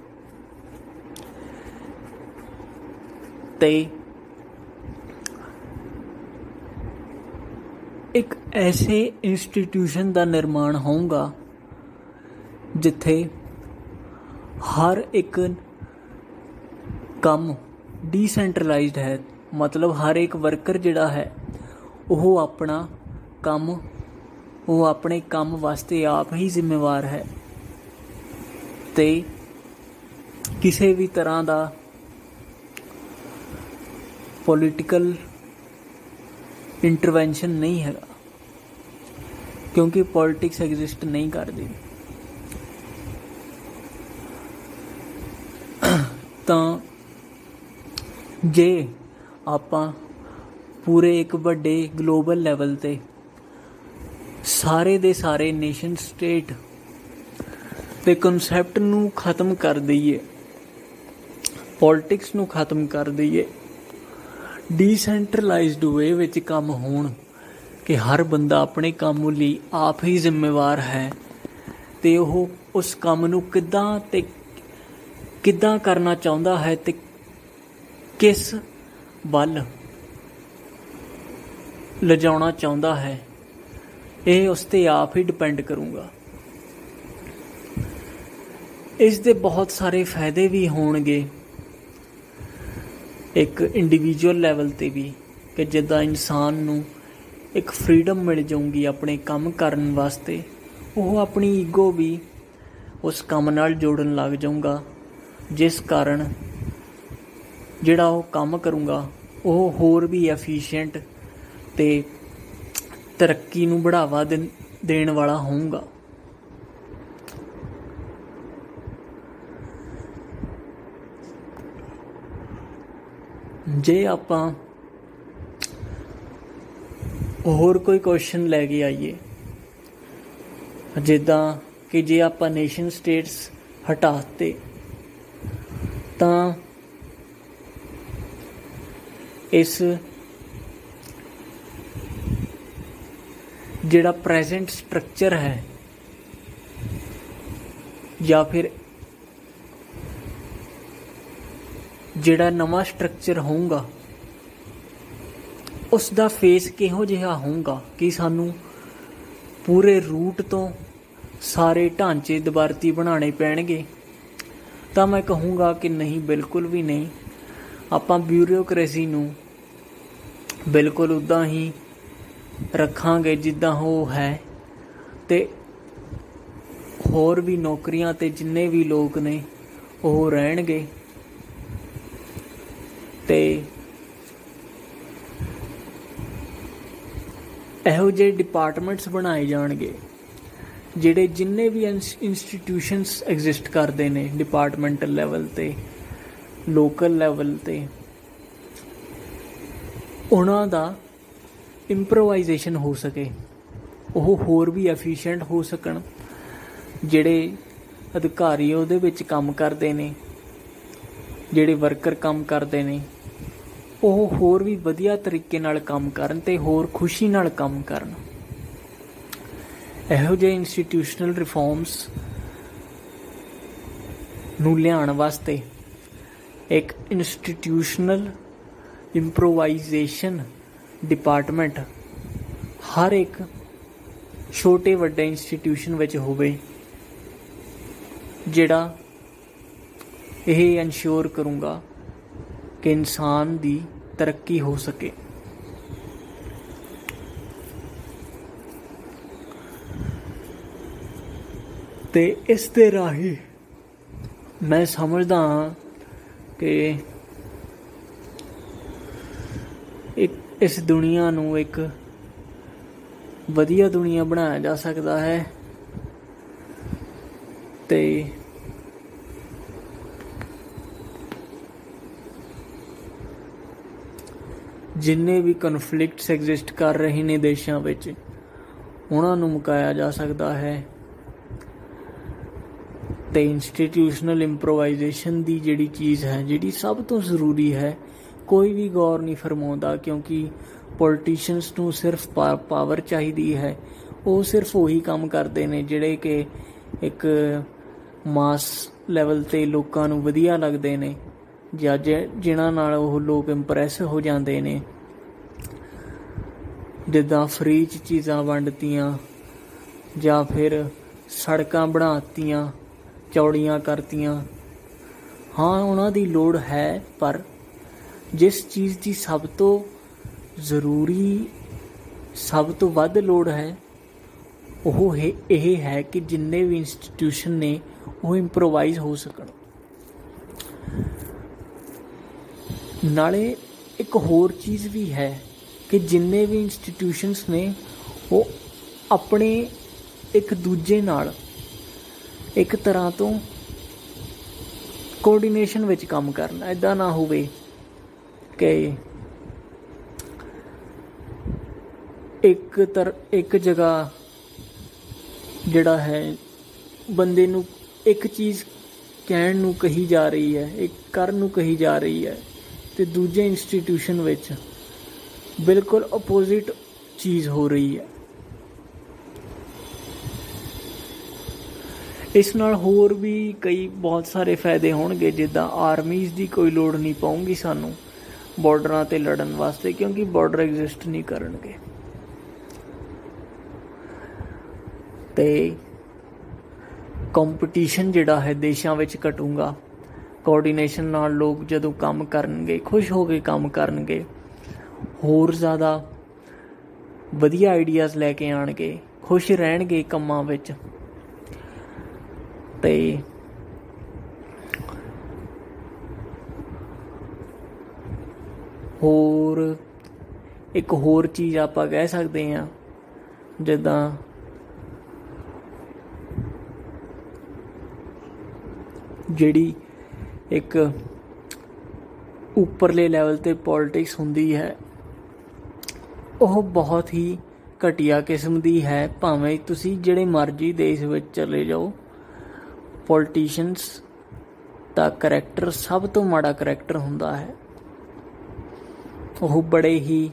ਤੇ ਇੱਕ ਐਸੇ ਇੰਸਟੀਟਿਊਸ਼ਨ ਦਾ ਨਿਰਮਾਣ ਹੋਊਗਾ, ਜਿੱਥੇ ਹਰ ਇੱਕ ਕੰਮ ਡੀਸੈਂਟਰਲਾਈਜ਼ਡ ਹੈ। ਮਤਲਬ ਹਰ ਇੱਕ ਵਰਕਰ ਜਿਹੜਾ ਹੈ, ਉਹ ਆਪਣਾ ਕੰਮ, ਉਹ ਆਪਣੇ ਕੰਮ ਵਾਸਤੇ ਆਪ ਹੀ ਜ਼ਿੰਮੇਵਾਰ ਹੈ। ਤੇ ਕਿਸੇ ਵੀ ਤਰ੍ਹਾਂ ਦਾ ਪੋਲਿਟੀਕਲ ਇੰਟਰਵੈਂਸ਼ਨ ਨਹੀਂ ਹੈਗਾ ਕਿਉਂਕਿ ਪੋਲਿਟਿਕਸ ਐਗਜ਼ਿਸਟ ਨਹੀਂ ਕਰਦੀ ਤਾਂ ਜੇ ਆਪਾਂ ਪੂਰੇ ਇੱਕ ਵੱਡੇ ਗਲੋਬਲ ਲੈਵਲ ਤੇ ਸਾਰੇ ਦੇ ਸਾਰੇ ਨੇਸ਼ਨ ਸਟੇਟ ਦੇ ਕਨਸੈਪਟ ਨੂੰ ਖਤਮ ਕਰ ਦਈਏ ਪੋਲਿਟਿਕਸ ਨੂੰ ਖਤਮ ਕਰ ਦਈਏ ਡੀਸੈਂਟਰਲਾਈਜ਼ਡ ਵੇ ਵਿੱਚ ਕੰਮ ਹੋਣ ਕਿ ਹਰ ਬੰਦਾ ਆਪਣੇ ਕੰਮ ਲਈ ਆਪ ਹੀ ਜ਼ਿੰਮੇਵਾਰ ਹੈ ਤੇ ਉਹ ਉਸ ਕੰਮ ਨੂੰ ਕਿੱਦਾਂ ਤੇ ਕਿੱਦਾਂ ਕਰਨਾ ਚਾਹੁੰਦਾ ਹੈ ਤੇ ਕਿਸ ਵੱਲ ਲਿਜਾਉਣਾ ਚਾਹੁੰਦਾ ਹੈ, ਇਹ ਉਸ ਤੇ ਆਪ ਹੀ ਡਿਪੈਂਡ ਕਰੂੰਗਾ। ਇਸ ਦੇ ਬਹੁਤ ਸਾਰੇ ਫਾਇਦੇ ਵੀ ਹੋਣਗੇ। ਇੱਕ ਇੰਡੀਵਿਜੂਅਲ ਲੈਵਲ ਤੇ ਵੀ ਕਿ ਜਿੱਦਾਂ ਇਨਸਾਨ ਨੂੰ ਇੱਕ ਫਰੀडम ਮਿਲ ਜਾਊਗੀ ਆਪਣੇ ਕੰਮ ਕਰਨ ਵਾਸਤੇ, ਉਹ ਆਪਣੀ ਈਗੋ ਵੀ ਉਸ ਕੰਮ ਨਾਲ ਜੋੜਨ ਲੱਗ ਜਾਊਗਾ, ਜਿਸ ਕਾਰਨ ਜਿਹੜਾ ਉਹ ਕੰਮ ਕਰੂੰਗਾ, ਉਹ ਹੋਰ ਵੀ ਐਫੀਸ਼ੀਐਂਟ ਤੇ ਤਰੱਕੀ ਨੂੰ ਬੜਾਵਾ ਦੇਣ ਵਾਲਾ ਹੋਊਗਾ। ਜੇ ਆਪਾਂ ਹੋਰ ਕੋਈ ਕੁਐਸਚਨ ਲੈ ਕੇ ਆਈਏ, ਜਿੱਦਾਂ ਕਿ ਜੇ ਆਪਾਂ ਨੇਸ਼ਨ ਸਟੇਟਸ ਹਟਾਤੇ, ਤਾਂ ਇਸ ਜਿਹੜਾ ਪ੍ਰੈਜ਼ੈਂਟ ਸਟਰਕਚਰ ਹੈ ਜਾਂ ਫਿਰ ਜਿਹੜਾ ਨਵਾਂ ਸਟਰਕਚਰ ਹੋਊਗਾ ਉਸ ਦਾ ਫੇਸ ਕਿਹੋ ਜਿਹਾ ਹੋਊਗਾ ਕਿ ਸਾਨੂੰ ਪੂਰੇ ਰੂਟ ਤੋਂ ਸਾਰੇ ਢਾਂਚੇ ਦੁਬਾਰਤੀ ਬਣਾਉਣੇ ਪੈਣਗੇ? ਤਾਂ ਮੈਂ ਕਹੂੰਗਾ ਕਿ ਨਹੀਂ, ਬਿਲਕੁਲ ਵੀ ਨਹੀਂ। ਆਪਾਂ ਬਿਊਰੋਕ੍ਰੇਸੀ ਨੂੰ ਬਿਲਕੁਲ ਉਦਾਂ ਹੀ ਰੱਖਾਂਗੇ ਜਿੱਦਾਂ ਉਹ ਹੈ ਤੇ ਹੋਰ ਵੀ ਨੌਕਰੀਆਂ ਤੇ ਜਿੰਨੇ ਵੀ ਲੋਕ ਨੇ, ਉਹ ਰਹਿਣਗੇ। ਤੇ ਇਹੋ ਜਿਹੇ ਡਿਪਾਰਟਮੈਂਟਸ ਬਣਾਏ ਜਾਣਗੇ, ਜਿਹੜੇ ਜਿੰਨੇ ਵੀ ਇੰਸਟੀਟਿਊਸ਼ਨਸ ਐਗਜ਼ਿਸਟ ਕਰਦੇ ਨੇ ਡਿਪਾਰਟਮੈਂਟਲ ਲੈਵਲ ਤੇ ਲੋਕਲ ਲੈਵਲ ਤੇ, ਉਹਨਾਂ ਦਾ ਇੰਪਰੋਵਾਈਜੇਸ਼ਨ ਹੋ ਸਕੇ, ਉਹ ਹੋਰ ਵੀ ਐਫੀਸ਼ੀਐਂਟ ਹੋ ਸਕਣ, ਜਿਹੜੇ ਅਧਿਕਾਰੀ ਉਹਦੇ ਵਿੱਚ ਕੰਮ ਕਰਦੇ ਨੇ ਜਿਹੜੇ ਵਰਕਰ ਕੰਮ ਕਰਦੇ ਨੇ, ਉਹ ਹੋਰ ਵੀ ਵਧੀਆ ਤਰੀਕੇ ਨਾਲ ਕੰਮ ਕਰਨ ਤੇ ਹੋਰ ਖੁਸ਼ੀ ਨਾਲ ਕੰਮ ਕਰਨ। ਇਹੋ ਜਿਹੇ ਇੰਸਟੀਟਿਊਸ਼ਨਲ ਰਿਫਾਰਮਸ ਨੂੰ ਲਿਆਉਣ ਵਾਸਤੇ ਇੱਕ ਇੰਸਟੀਟਿਊਸ਼ਨਲ ਇੰਪਰੋਵਾਈਜੇਸ਼ਨ ਡਿਪਾਰਟਮੈਂਟ ਹਰ ਇੱਕ ਛੋਟੇ ਵੱਡੇ ਇੰਸਟੀਟਿਊਸ਼ਨ ਵਿੱਚ ਹੋਵੇ, ਜਿਹੜਾ ਇਹ ਇਨਸ਼ੋਰ ਕਰੂੰਗਾ ਕਿ ਇਨਸਾਨ ਦੀ ਤਰੱਕੀ ਹੋ ਸਕੇ। ਤੇ ਇਸ ਦੇ ਰਾਹੀਂ ਮੈਂ ਸਮਝਦਾ ਹਾਂ ਕਿ ਇੱਕ ਇਸ ਦੁਨੀਆ ਨੂੰ ਇੱਕ ਵਧੀਆ ਦੁਨੀਆ ਬਣਾਇਆ ਜਾ ਸਕਦਾ ਹੈ ਤੇ ਜਿੰਨੇ ਵੀ ਕਨਫਲਿਕਟਸ ਐਗਜ਼ਿਸਟ ਕਰ ਰਹੇ ਨੇ ਦੇਸ਼ਾਂ ਵਿੱਚ, ਉਹਨਾਂ ਨੂੰ ਮੁਕਾਇਆ ਜਾ ਸਕਦਾ ਹੈ। ਤੇ ਇੰਸਟੀਟਿਊਸ਼ਨਲ ਇੰਪਰੋਵਾਈਜੇਸ਼ਨ ਦੀ ਜਿਹੜੀ ਚੀਜ਼ ਹੈ, ਜਿਹੜੀ ਸਭ ਤੋਂ ਜ਼ਰੂਰੀ ਹੈ, ਕੋਈ ਵੀ ਗੌਰ ਨਹੀਂ ਫਰਮਾਉਂਦਾ ਕਿਉਂਕਿ ਪੋਲਿਟਿਸ਼ੀਅਨਸ ਨੂੰ ਸਿਰਫ ਪਾਵਰ ਚਾਹੀਦੀ ਹੈ। ਉਹ ਸਿਰਫ ਉਹੀ ਕੰਮ ਕਰਦੇ ਨੇ ਜਿਹੜੇ ਕਿ ਇੱਕ ਮਾਸ ਲੈਵਲ ਤੇ ਲੋਕਾਂ ਨੂੰ ਵਧੀਆ ਲੱਗਦੇ ਨੇ। ਜਾਂ ਜਿਨ੍ਹਾਂ ਨਾਲ ਉਹ ਲੋਕ ਇੰਪ੍ਰੈਸ ਹੋ ਜਾਂਦੇ ਨੇ। ਜਿੱਦਾਂ ਫ੍ਰੀ ਚ ਚੀਜ਼ਾਂ ਵੰਡਤੀਆਂ, ਜਾਂ ਫਿਰ ਸੜਕਾਂ ਬਣਾਤੀਆਂ, ਚੌੜੀਆਂ ਕਰਤੀਆਂ। ਹਾਂ, ਉਹਨਾਂ ਦੀ ਲੋੜ ਹੈ, ਪਰ ਜਿਸ ਚੀਜ਼ ਦੀ ਸਭ ਤੋਂ ਜ਼ਰੂਰੀ, ਸਭ ਤੋਂ ਵੱਧ ਲੋੜ ਹੈ, ਉਹ ਇਹ ਹੈ ਕਿ ਜਿੰਨੇ ਵੀ ਇੰਸਟੀਟਿਊਸ਼ਨ ਨੇ ਉਹ ਇੰਪਰੋਵਾਈਜ਼ ਹੋ ਸਕਣ। ਨਾਲੇ ਇੱਕ ਹੋਰ ਚੀਜ਼ ਵੀ ਹੈ ਕਿ ਜਿੰਨੇ ਵੀ ਇੰਸਟੀਟਿਊਸ਼ਨਸ ਨੇ, ਉਹ ਆਪਣੇ ਇੱਕ ਦੂਜੇ ਨਾਲ ਇੱਕ ਤਰ੍ਹਾਂ ਤੋਂ ਕੋਆਰਡੀਨੇਸ਼ਨ ਵਿੱਚ ਕੰਮ ਕਰਨ। ਐਦਾਂ ਨਾ ਹੋਵੇ ਕਿ ਇੱਕ ਤਰ, ਇੱਕ ਜਗ੍ਹਾ ਜਿਹੜਾ ਹੈ, ਬੰਦੇ ਨੂੰ ਇੱਕ ਚੀਜ਼ ਕਹਿਣ ਨੂੰ ਕਹੀ ਜਾ ਰਹੀ ਹੈ, ਇੱਕ ਕਰਨ ਨੂੰ ਕਹੀ ਜਾ ਰਹੀ ਹੈ। ਤੇ ਦੂਜੇ ਇੰਸਟੀਟਿਊਸ਼ਨ ਵਿੱਚ ਬਿਲਕੁਲ ਆਪੋਜ਼ਿਟ ਚੀਜ਼ ਹੋ ਰਹੀ ਹੈ। ਇਸ ਨਾਲ ਹੋਰ ਵੀ ਕਈ ਬਹੁਤ ਸਾਰੇ ਫਾਇਦੇ ਹੋਣਗੇ, ਜਿੱਦਾਂ ਆਰਮੀਜ਼ ਦੀ ਕੋਈ ਲੋੜ ਨਹੀਂ ਪਾਉਂਗੀ ਸਾਨੂੰ ਬਾਰਡਰਾਂ ਤੇ ਲੜਨ ਵਾਸਤੇ, ਕਿਉਂਕਿ ਬਾਰਡਰ ਐਗਜ਼ਿਸਟ ਨਹੀਂ ਕਰਨਗੇ। ਤੇ ਕੰਪੀਟੀਸ਼ਨ ਜਿਹੜਾ ਹੈ ਦੇਸ਼ਾਂ ਵਿੱਚ ਘਟੂਗਾ। ਕੋਆਰਡੀਨੇਸ਼ਨ ਨਾਲ ਲੋਕ ਜਦੋਂ ਕੰਮ ਕਰਨਗੇ, ਖੁਸ਼ ਹੋ ਕੇ ਕੰਮ ਕਰਨਗੇ, ਹੋਰ ਜ਼ਿਆਦਾ ਵਧੀਆ ਆਈਡੀਆਜ਼ ਲੈ ਕੇ ਆਣਗੇ, ਖੁਸ਼ ਰਹਿਣਗੇ ਕੰਮਾਂ ਵਿੱਚ, ਤੇ ਹੋਰ ਇੱਕ ਹੋਰ ਚੀਜ਼ ਆਪਾਂ ਕਹਿ ਸਕਦੇ ਹਾਂ, ਜਿੱਦਾਂ ਜਿਹੜੀ ਇੱਕ ਉੱਪਰਲੇ ਲੈਵਲ ਤੇ ਪੋਲਿਟਿਕਸ ਹੁੰਦੀ ਹੈ। ਉਹ ਬਹੁਤ ਹੀ ਘਟੀਆ ਕਿਸਮ ਦੀ ਹੈ। ਭਾਵੇਂ ਤੁਸੀਂ ਜਿਹੜੇ ਮਰਜ਼ੀ ਦੇਸ਼ ਵਿੱਚ ਚਲੇ ਜਾਓ ਪੋਲਿਟਿਸ਼ੀਅਨਸ ਦਾ ਕੈਰੈਕਟਰ ਸਭ ਤੋਂ ਮਾੜਾ ਕੈਰੈਕਟਰ ਹੁੰਦਾ ਹੈ। ਉਹ ਬੜੇ ਹੀ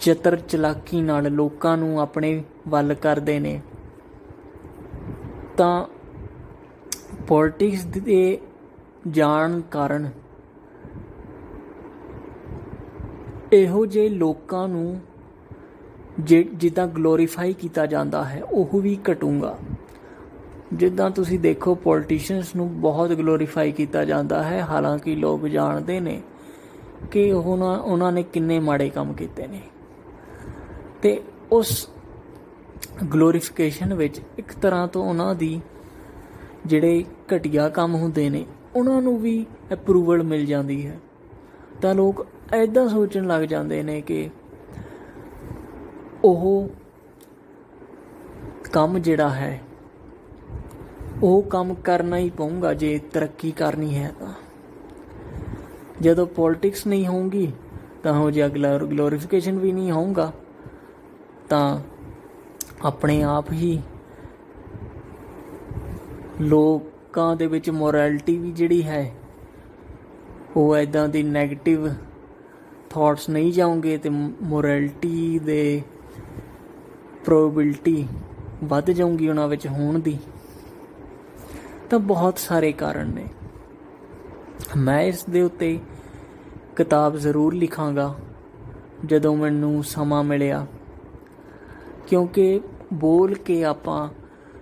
ਚਤਰ ਚਲਾਕੀ ਨਾਲ ਲੋਕਾਂ ਨੂੰ ਆਪਣੇ ਵੱਲ ਕਰਦੇ ਨੇ। ਤਾਂ ਪੋਲਿਟਿਕਸ ਦੇ ਜਾਣ ਕਾਰਨ ਇਹੋ ਜਿਹੇ ਲੋਕਾਂ ਨੂੰ ਜਿੱਦਾਂ ਗਲੋਰੀਫਾਈ ਕੀਤਾ ਜਾਂਦਾ ਹੈ, ਉਹ ਵੀ ਘਟੂਗਾ। ਜਿੱਦਾਂ ਤੁਸੀਂ ਦੇਖੋ, ਪੋਲਿਟਿਸ਼ੀਅਨਸ ਨੂੰ ਬਹੁਤ ਗਲੋਰੀਫਾਈ ਕੀਤਾ ਜਾਂਦਾ ਹੈ। ਹਾਲਾਂਕਿ ਲੋਕ ਜਾਣਦੇ ਨੇ ਕਿ ਉਹਨਾਂ ਉਹਨਾਂ ਨੇ ਕਿੰਨੇ ਮਾੜੇ ਕੰਮ ਕੀਤੇ ਨੇ। ਤੇ ਉਸ ਗਲੋਰੀਫਿਕੇਸ਼ਨ ਵਿੱਚ ਇੱਕ ਤਰ੍ਹਾਂ ਤੋਂ ਉਹਨਾਂ ਦੀ ਜਿਹੜੇ ਘਟੀਆ ਕੰਮ ਹੁੰਦੇ ਨੇ, ਉਹਨਾਂ ਨੂੰ ਵੀ ਅਪਰੂਵਲ ਮਿਲ ਜਾਂਦੀ ਹੈ। ਤਾਂ ਲੋਕ ਐਦਾਂ ਸੋਚਣ ਲੱਗ ਜਾਂਦੇ ਨੇ ਕਿ ਉਹ ਕੰਮ ਜਿਹੜਾ ਹੈ, ਉਹ ਕੰਮ ਕਰਨਾ ਹੀ ਪਊਗਾ ਜੇ ਤਰੱਕੀ ਕਰਨੀ ਹੈ ਤਾਂ। ਜਦੋਂ ਪੋਲਿਟਿਕਸ ਨਹੀਂ ਹੋਊਗੀ, ਤਾਂ ਹੋ ਜੇ ਅਗਲਾ ਗਲੋਰੀਫਿਕੇਸ਼ਨ ਵੀ ਨਹੀਂ ਹੋਊਗਾ, ਤਾਂ ਆਪਣੇ ਆਪ ਹੀ ਲੋਕਾਂ ਦੇ ਵਿੱਚ ਮੋਰੈਲਿਟੀ ਵੀ ਜਿਹੜੀ ਹੈ, ਉਹ ਐਦਾਂ ਦੀ 네ਗੇਟਿਵ ਥਾਟਸ ਨਹੀਂ ਜਾਉਂਗੇ ਤੇ ਮੋਰੈਲਿਟੀ ਦੇ ਪ੍ਰੋਬੇਬਿਲਟੀ ਵੱਧ ਜਾਊਗੀ ਉਹਨਾਂ ਵਿੱਚ ਹੋਣ ਦੀ। ਤਾਂ ਬਹੁਤ ਸਾਰੇ ਕਾਰਨ ਨੇ। ਮੈਂ ਇਸ ਦੇ ਉੱਤੇ ਕਿਤਾਬ ਜ਼ਰੂਰ ਲਿਖਾਂਗਾ, ਜਦੋਂ ਮੈਨੂੰ ਸਮਾਂ ਮਿਲਿਆ। ਕਿਉਂਕਿ ਬੋਲ ਕੇ ਆਪਾਂ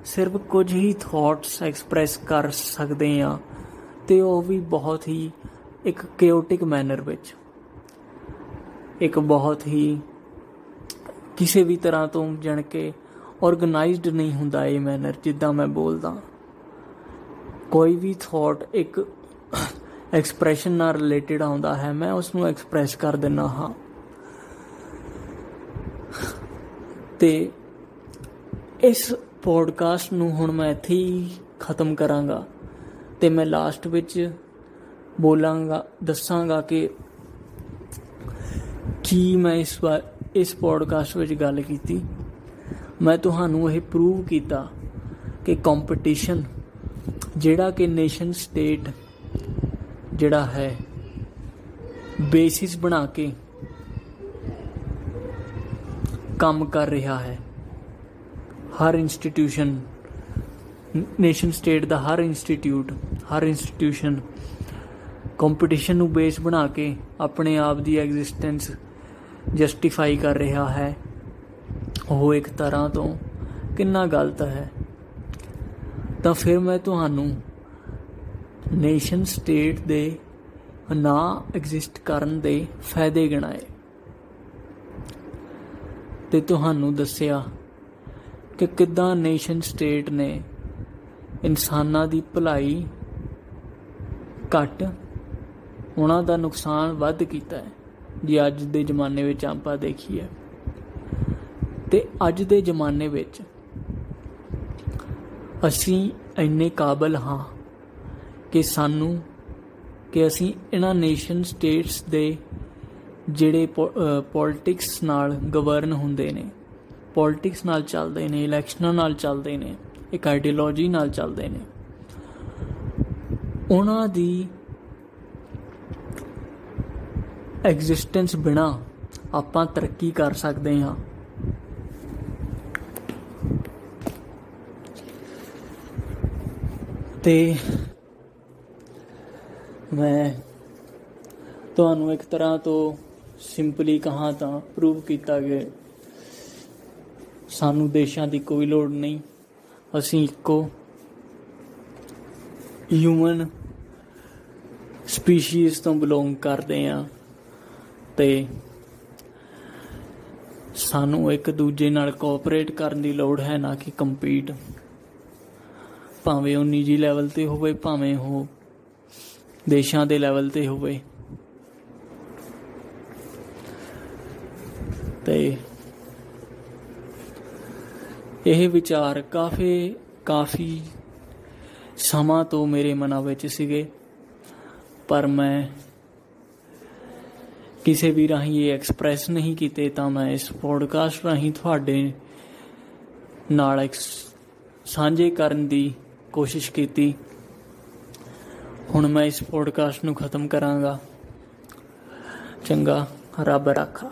ਸਿਰਫ ਕੁਝ ਹੀ ਥਾਟਸ ਐਕਸਪ੍ਰੈਸ ਕਰ ਸਕਦੇ ਆ ਤੇ ਉਹ ਵੀ ਬਹੁਤ ਹੀ ਇੱਕ ਕੈਓਟਿਕ ਮੈਨਰ ਵਿੱਚ। ਇੱਕ ਬਹੁਤ ਹੀ ਕਿਸੇ ਵੀ ਤਰ੍ਹਾਂ ਤੋਂ ਜਣ ਕੇ ਆਰਗੇਨਾਈਜ਼ਡ ਨਹੀਂ ਹੁੰਦਾ ਇਹ ਮੈਨਰ ਜਿੱਦਾਂ ਮੈਂ ਬੋਲਦਾ। ਕੋਈ ਵੀ ਥਾਟ ਇੱਕ ਐਕਸਪ੍ਰੈਸ਼ਨ ਨਾਲ ਰਿਲੇਟਡ ਆਉਂਦਾ ਹੈ, ਮੈਂ ਉਸ ਨੂੰ ਐਕਸਪ੍ਰੈਸ ਕਰ ਦਿੰਨਾ ਹਾਂ। ਤੇ ਇਸ ਪੋਡਕਾਸਟ ਨੂੰ ਹੁਣ ਮੈਂ ਇੱਥੇ ਹੀ ਖਤਮ ਕਰਾਂਗਾ ਤੇ ਮੈਂ ਲਾਸਟ ਵਿੱਚ ਬੋਲਾਂਗਾ, ਦੱਸਾਂਗਾ ਕਿ ਕੀ ਮੈਂ ਇਸ ਵਾਰ ਇਸ ਪੋਡਕਾਸਟ ਵਿੱਚ ਗੱਲ ਕੀਤੀ। ਮੈਂ ਤੁਹਾਨੂੰ ਇਹ ਪ੍ਰੂਵ ਕੀਤਾ ਕਿ ਕੰਪੀਟੀਸ਼ਨ ਜਿਹੜਾ ਕਿ ਨੇਸ਼ਨ ਸਟੇਟ ਜਿਹੜਾ ਹੈ ਬੇਸਿਸ ਬਣਾ ਕੇ ਕੰਮ ਕਰ ਰਿਹਾ ਹੈ। ਹਰ ਇੰਸਟੀਟਿਊਸ਼ਨ ਨੇਸ਼ਨ ਸਟੇਟ ਦਾ ਹਰ ਇੰਸਟੀਟਿਊਟ ਹਰ ਇੰਸਟੀਟਿਊਸ਼ਨ ਕੰਪੀਟੀਸ਼ਨ ਨੂੰ ਬੇਸ ਬਣਾ ਕੇ ਆਪਣੇ ਆਪ ਦੀ ਐਗਜ਼ਿਸਟੈਂਸ ਜਸਟੀਫਾਈ ਕਰ ਰਿਹਾ ਹੈ। ਉਹ ਇੱਕ ਤਰ੍ਹਾਂ ਤੋਂ ਕਿੰਨਾ ਗਲਤ ਹੈ। ਤਾਂ ਫਿਰ ਮੈਂ ਤੁਹਾਨੂੰ ਨੇਸ਼ਨ ਸਟੇਟ ਦੇ ਨਾ ਐਗਜ਼ਿਸਟ ਕਰਨ ਦੇ ਫਾਇਦੇ ਗਿਣਾਏ। ਤੇ ਤੁਹਾਨੂੰ ਦੱਸਿਆ ਕਿ ਕਿੱਦਾਂ ਨੇਸ਼ਨ ਸਟੇਟ ਨੇ ਇਨਸਾਨਾਂ ਦੀ ਭਲਾਈ ਘੱਟ, ਉਹਨਾਂ ਦਾ ਨੁਕਸਾਨ ਵੱਧ ਕੀਤਾ ਹੈ, ਜੇ ਅੱਜ ਦੇ ਜ਼ਮਾਨੇ ਵਿੱਚ ਆਪਾਂ ਦੇਖੀਏ। ਤੇ ਅੱਜ ਦੇ ਜ਼ਮਾਨੇ ਵਿੱਚ ਅਸੀਂ ਇੰਨੇ ਕਾਬਲ ਹਾਂ ਕਿ ਸਾਨੂੰ, ਕਿ ਅਸੀਂ ਇਹਨਾਂ ਨੇਸ਼ਨ ਸਟੇਟਸ ਦੇ ਜਿਹੜੇ ਪੋਲਿਟਿਕਸ ਨਾਲ ਗਵਰਨ ਹੁੰਦੇ ਨੇ। ਪੋਲਿਟਿਕਸ ਨਾਲ ਚੱਲਦੇ ਨੇ ਇਲੈਕਸ਼ਨਾਂ ਨਾਲ ਚੱਲਦੇ ਨੇ, ਇੱਕ ਆਈਡੀਓਲੋਜੀ ਨਾਲ ਚੱਲਦੇ ਨੇ। ਉਹਨਾਂ ਦੀ ਐਗਜ਼ਿਸਟੈਂਸ ਬਿਨਾ ਆਪਾਂ ਤਰੱਕੀ ਕਰ ਸਕਦੇ ਹਾਂ। ਤੇ ਮੈਂ ਤੁਹਾਨੂੰ ਇੱਕ ਤਰ੍ਹਾਂ ਤੋਂ ਸਿੰਪਲੀ ਕਹਾ ਤਾਂ ਪ੍ਰੂਵ ਕੀਤਾ ਕਿ ਸਾਨੂੰ ਦੇਸ਼ਾਂ ਦੀ ਕੋਈ ਲੋੜ ਨਹੀਂ। ਅਸੀਂ ਇੱਕੋ ਹਿਊਮਨ ਸਪੀਸੀਜ਼ ਤੋਂ ਬਿਲੋਂਗ ਕਰਦੇ ਆ ਤੇ ਸਾਨੂੰ ਇੱਕ ਦੂਜੇ ਨਾਲ ਕੋਆਪਰੇਟ ਕਰਨ ਦੀ ਲੋੜ ਹੈ, ਨਾ ਕਿ ਕੰਪੀਟ ਭਾਵੇਂ ਉਹ ਨਿੱਜੀ ਲੈਵਲ ਤੇ ਹੋਵੇ, ਭਾਵੇਂ ਉਹ ਦੇਸ਼ਾਂ ਦੇ ਲੈਵਲ ਤੇ ਹੋਵੇ। ਤੇ ਇਹ ਵਿਚਾਰ ਕਾਫੀ ਕਾਫੀ ਸਮਾਂ ਤੋਂ ਮੇਰੇ ਮਨਾਂ ਵਿੱਚ ਸੀਗੇ। ਪਰ ਮੈਂ ਕਿਸੇ ਵੀ ਰਾਹੀਂ ਇਹ ਐਕਸਪ੍ਰੈਸ ਨਹੀਂ ਕੀਤੇ ਤਾਂ ਮੈਂ ਇਸ ਪੋਡਕਾਸਟ ਰਾਹੀਂ ਤੁਹਾਡੇ ਨਾਲ ਇੱਕ ਸਾਂਝੇ ਕਰਨ ਦੀ ਕੋਸ਼ਿਸ਼ ਕੀਤੀ। ਹੁਣ ਮੈਂ ਇਸ ਪੋਡਕਾਸਟ ਨੂੰ ਖਤਮ ਕਰਾਂਗਾ। ਚੰਗਾ, ਰੱਬ ਰੱਖਾ।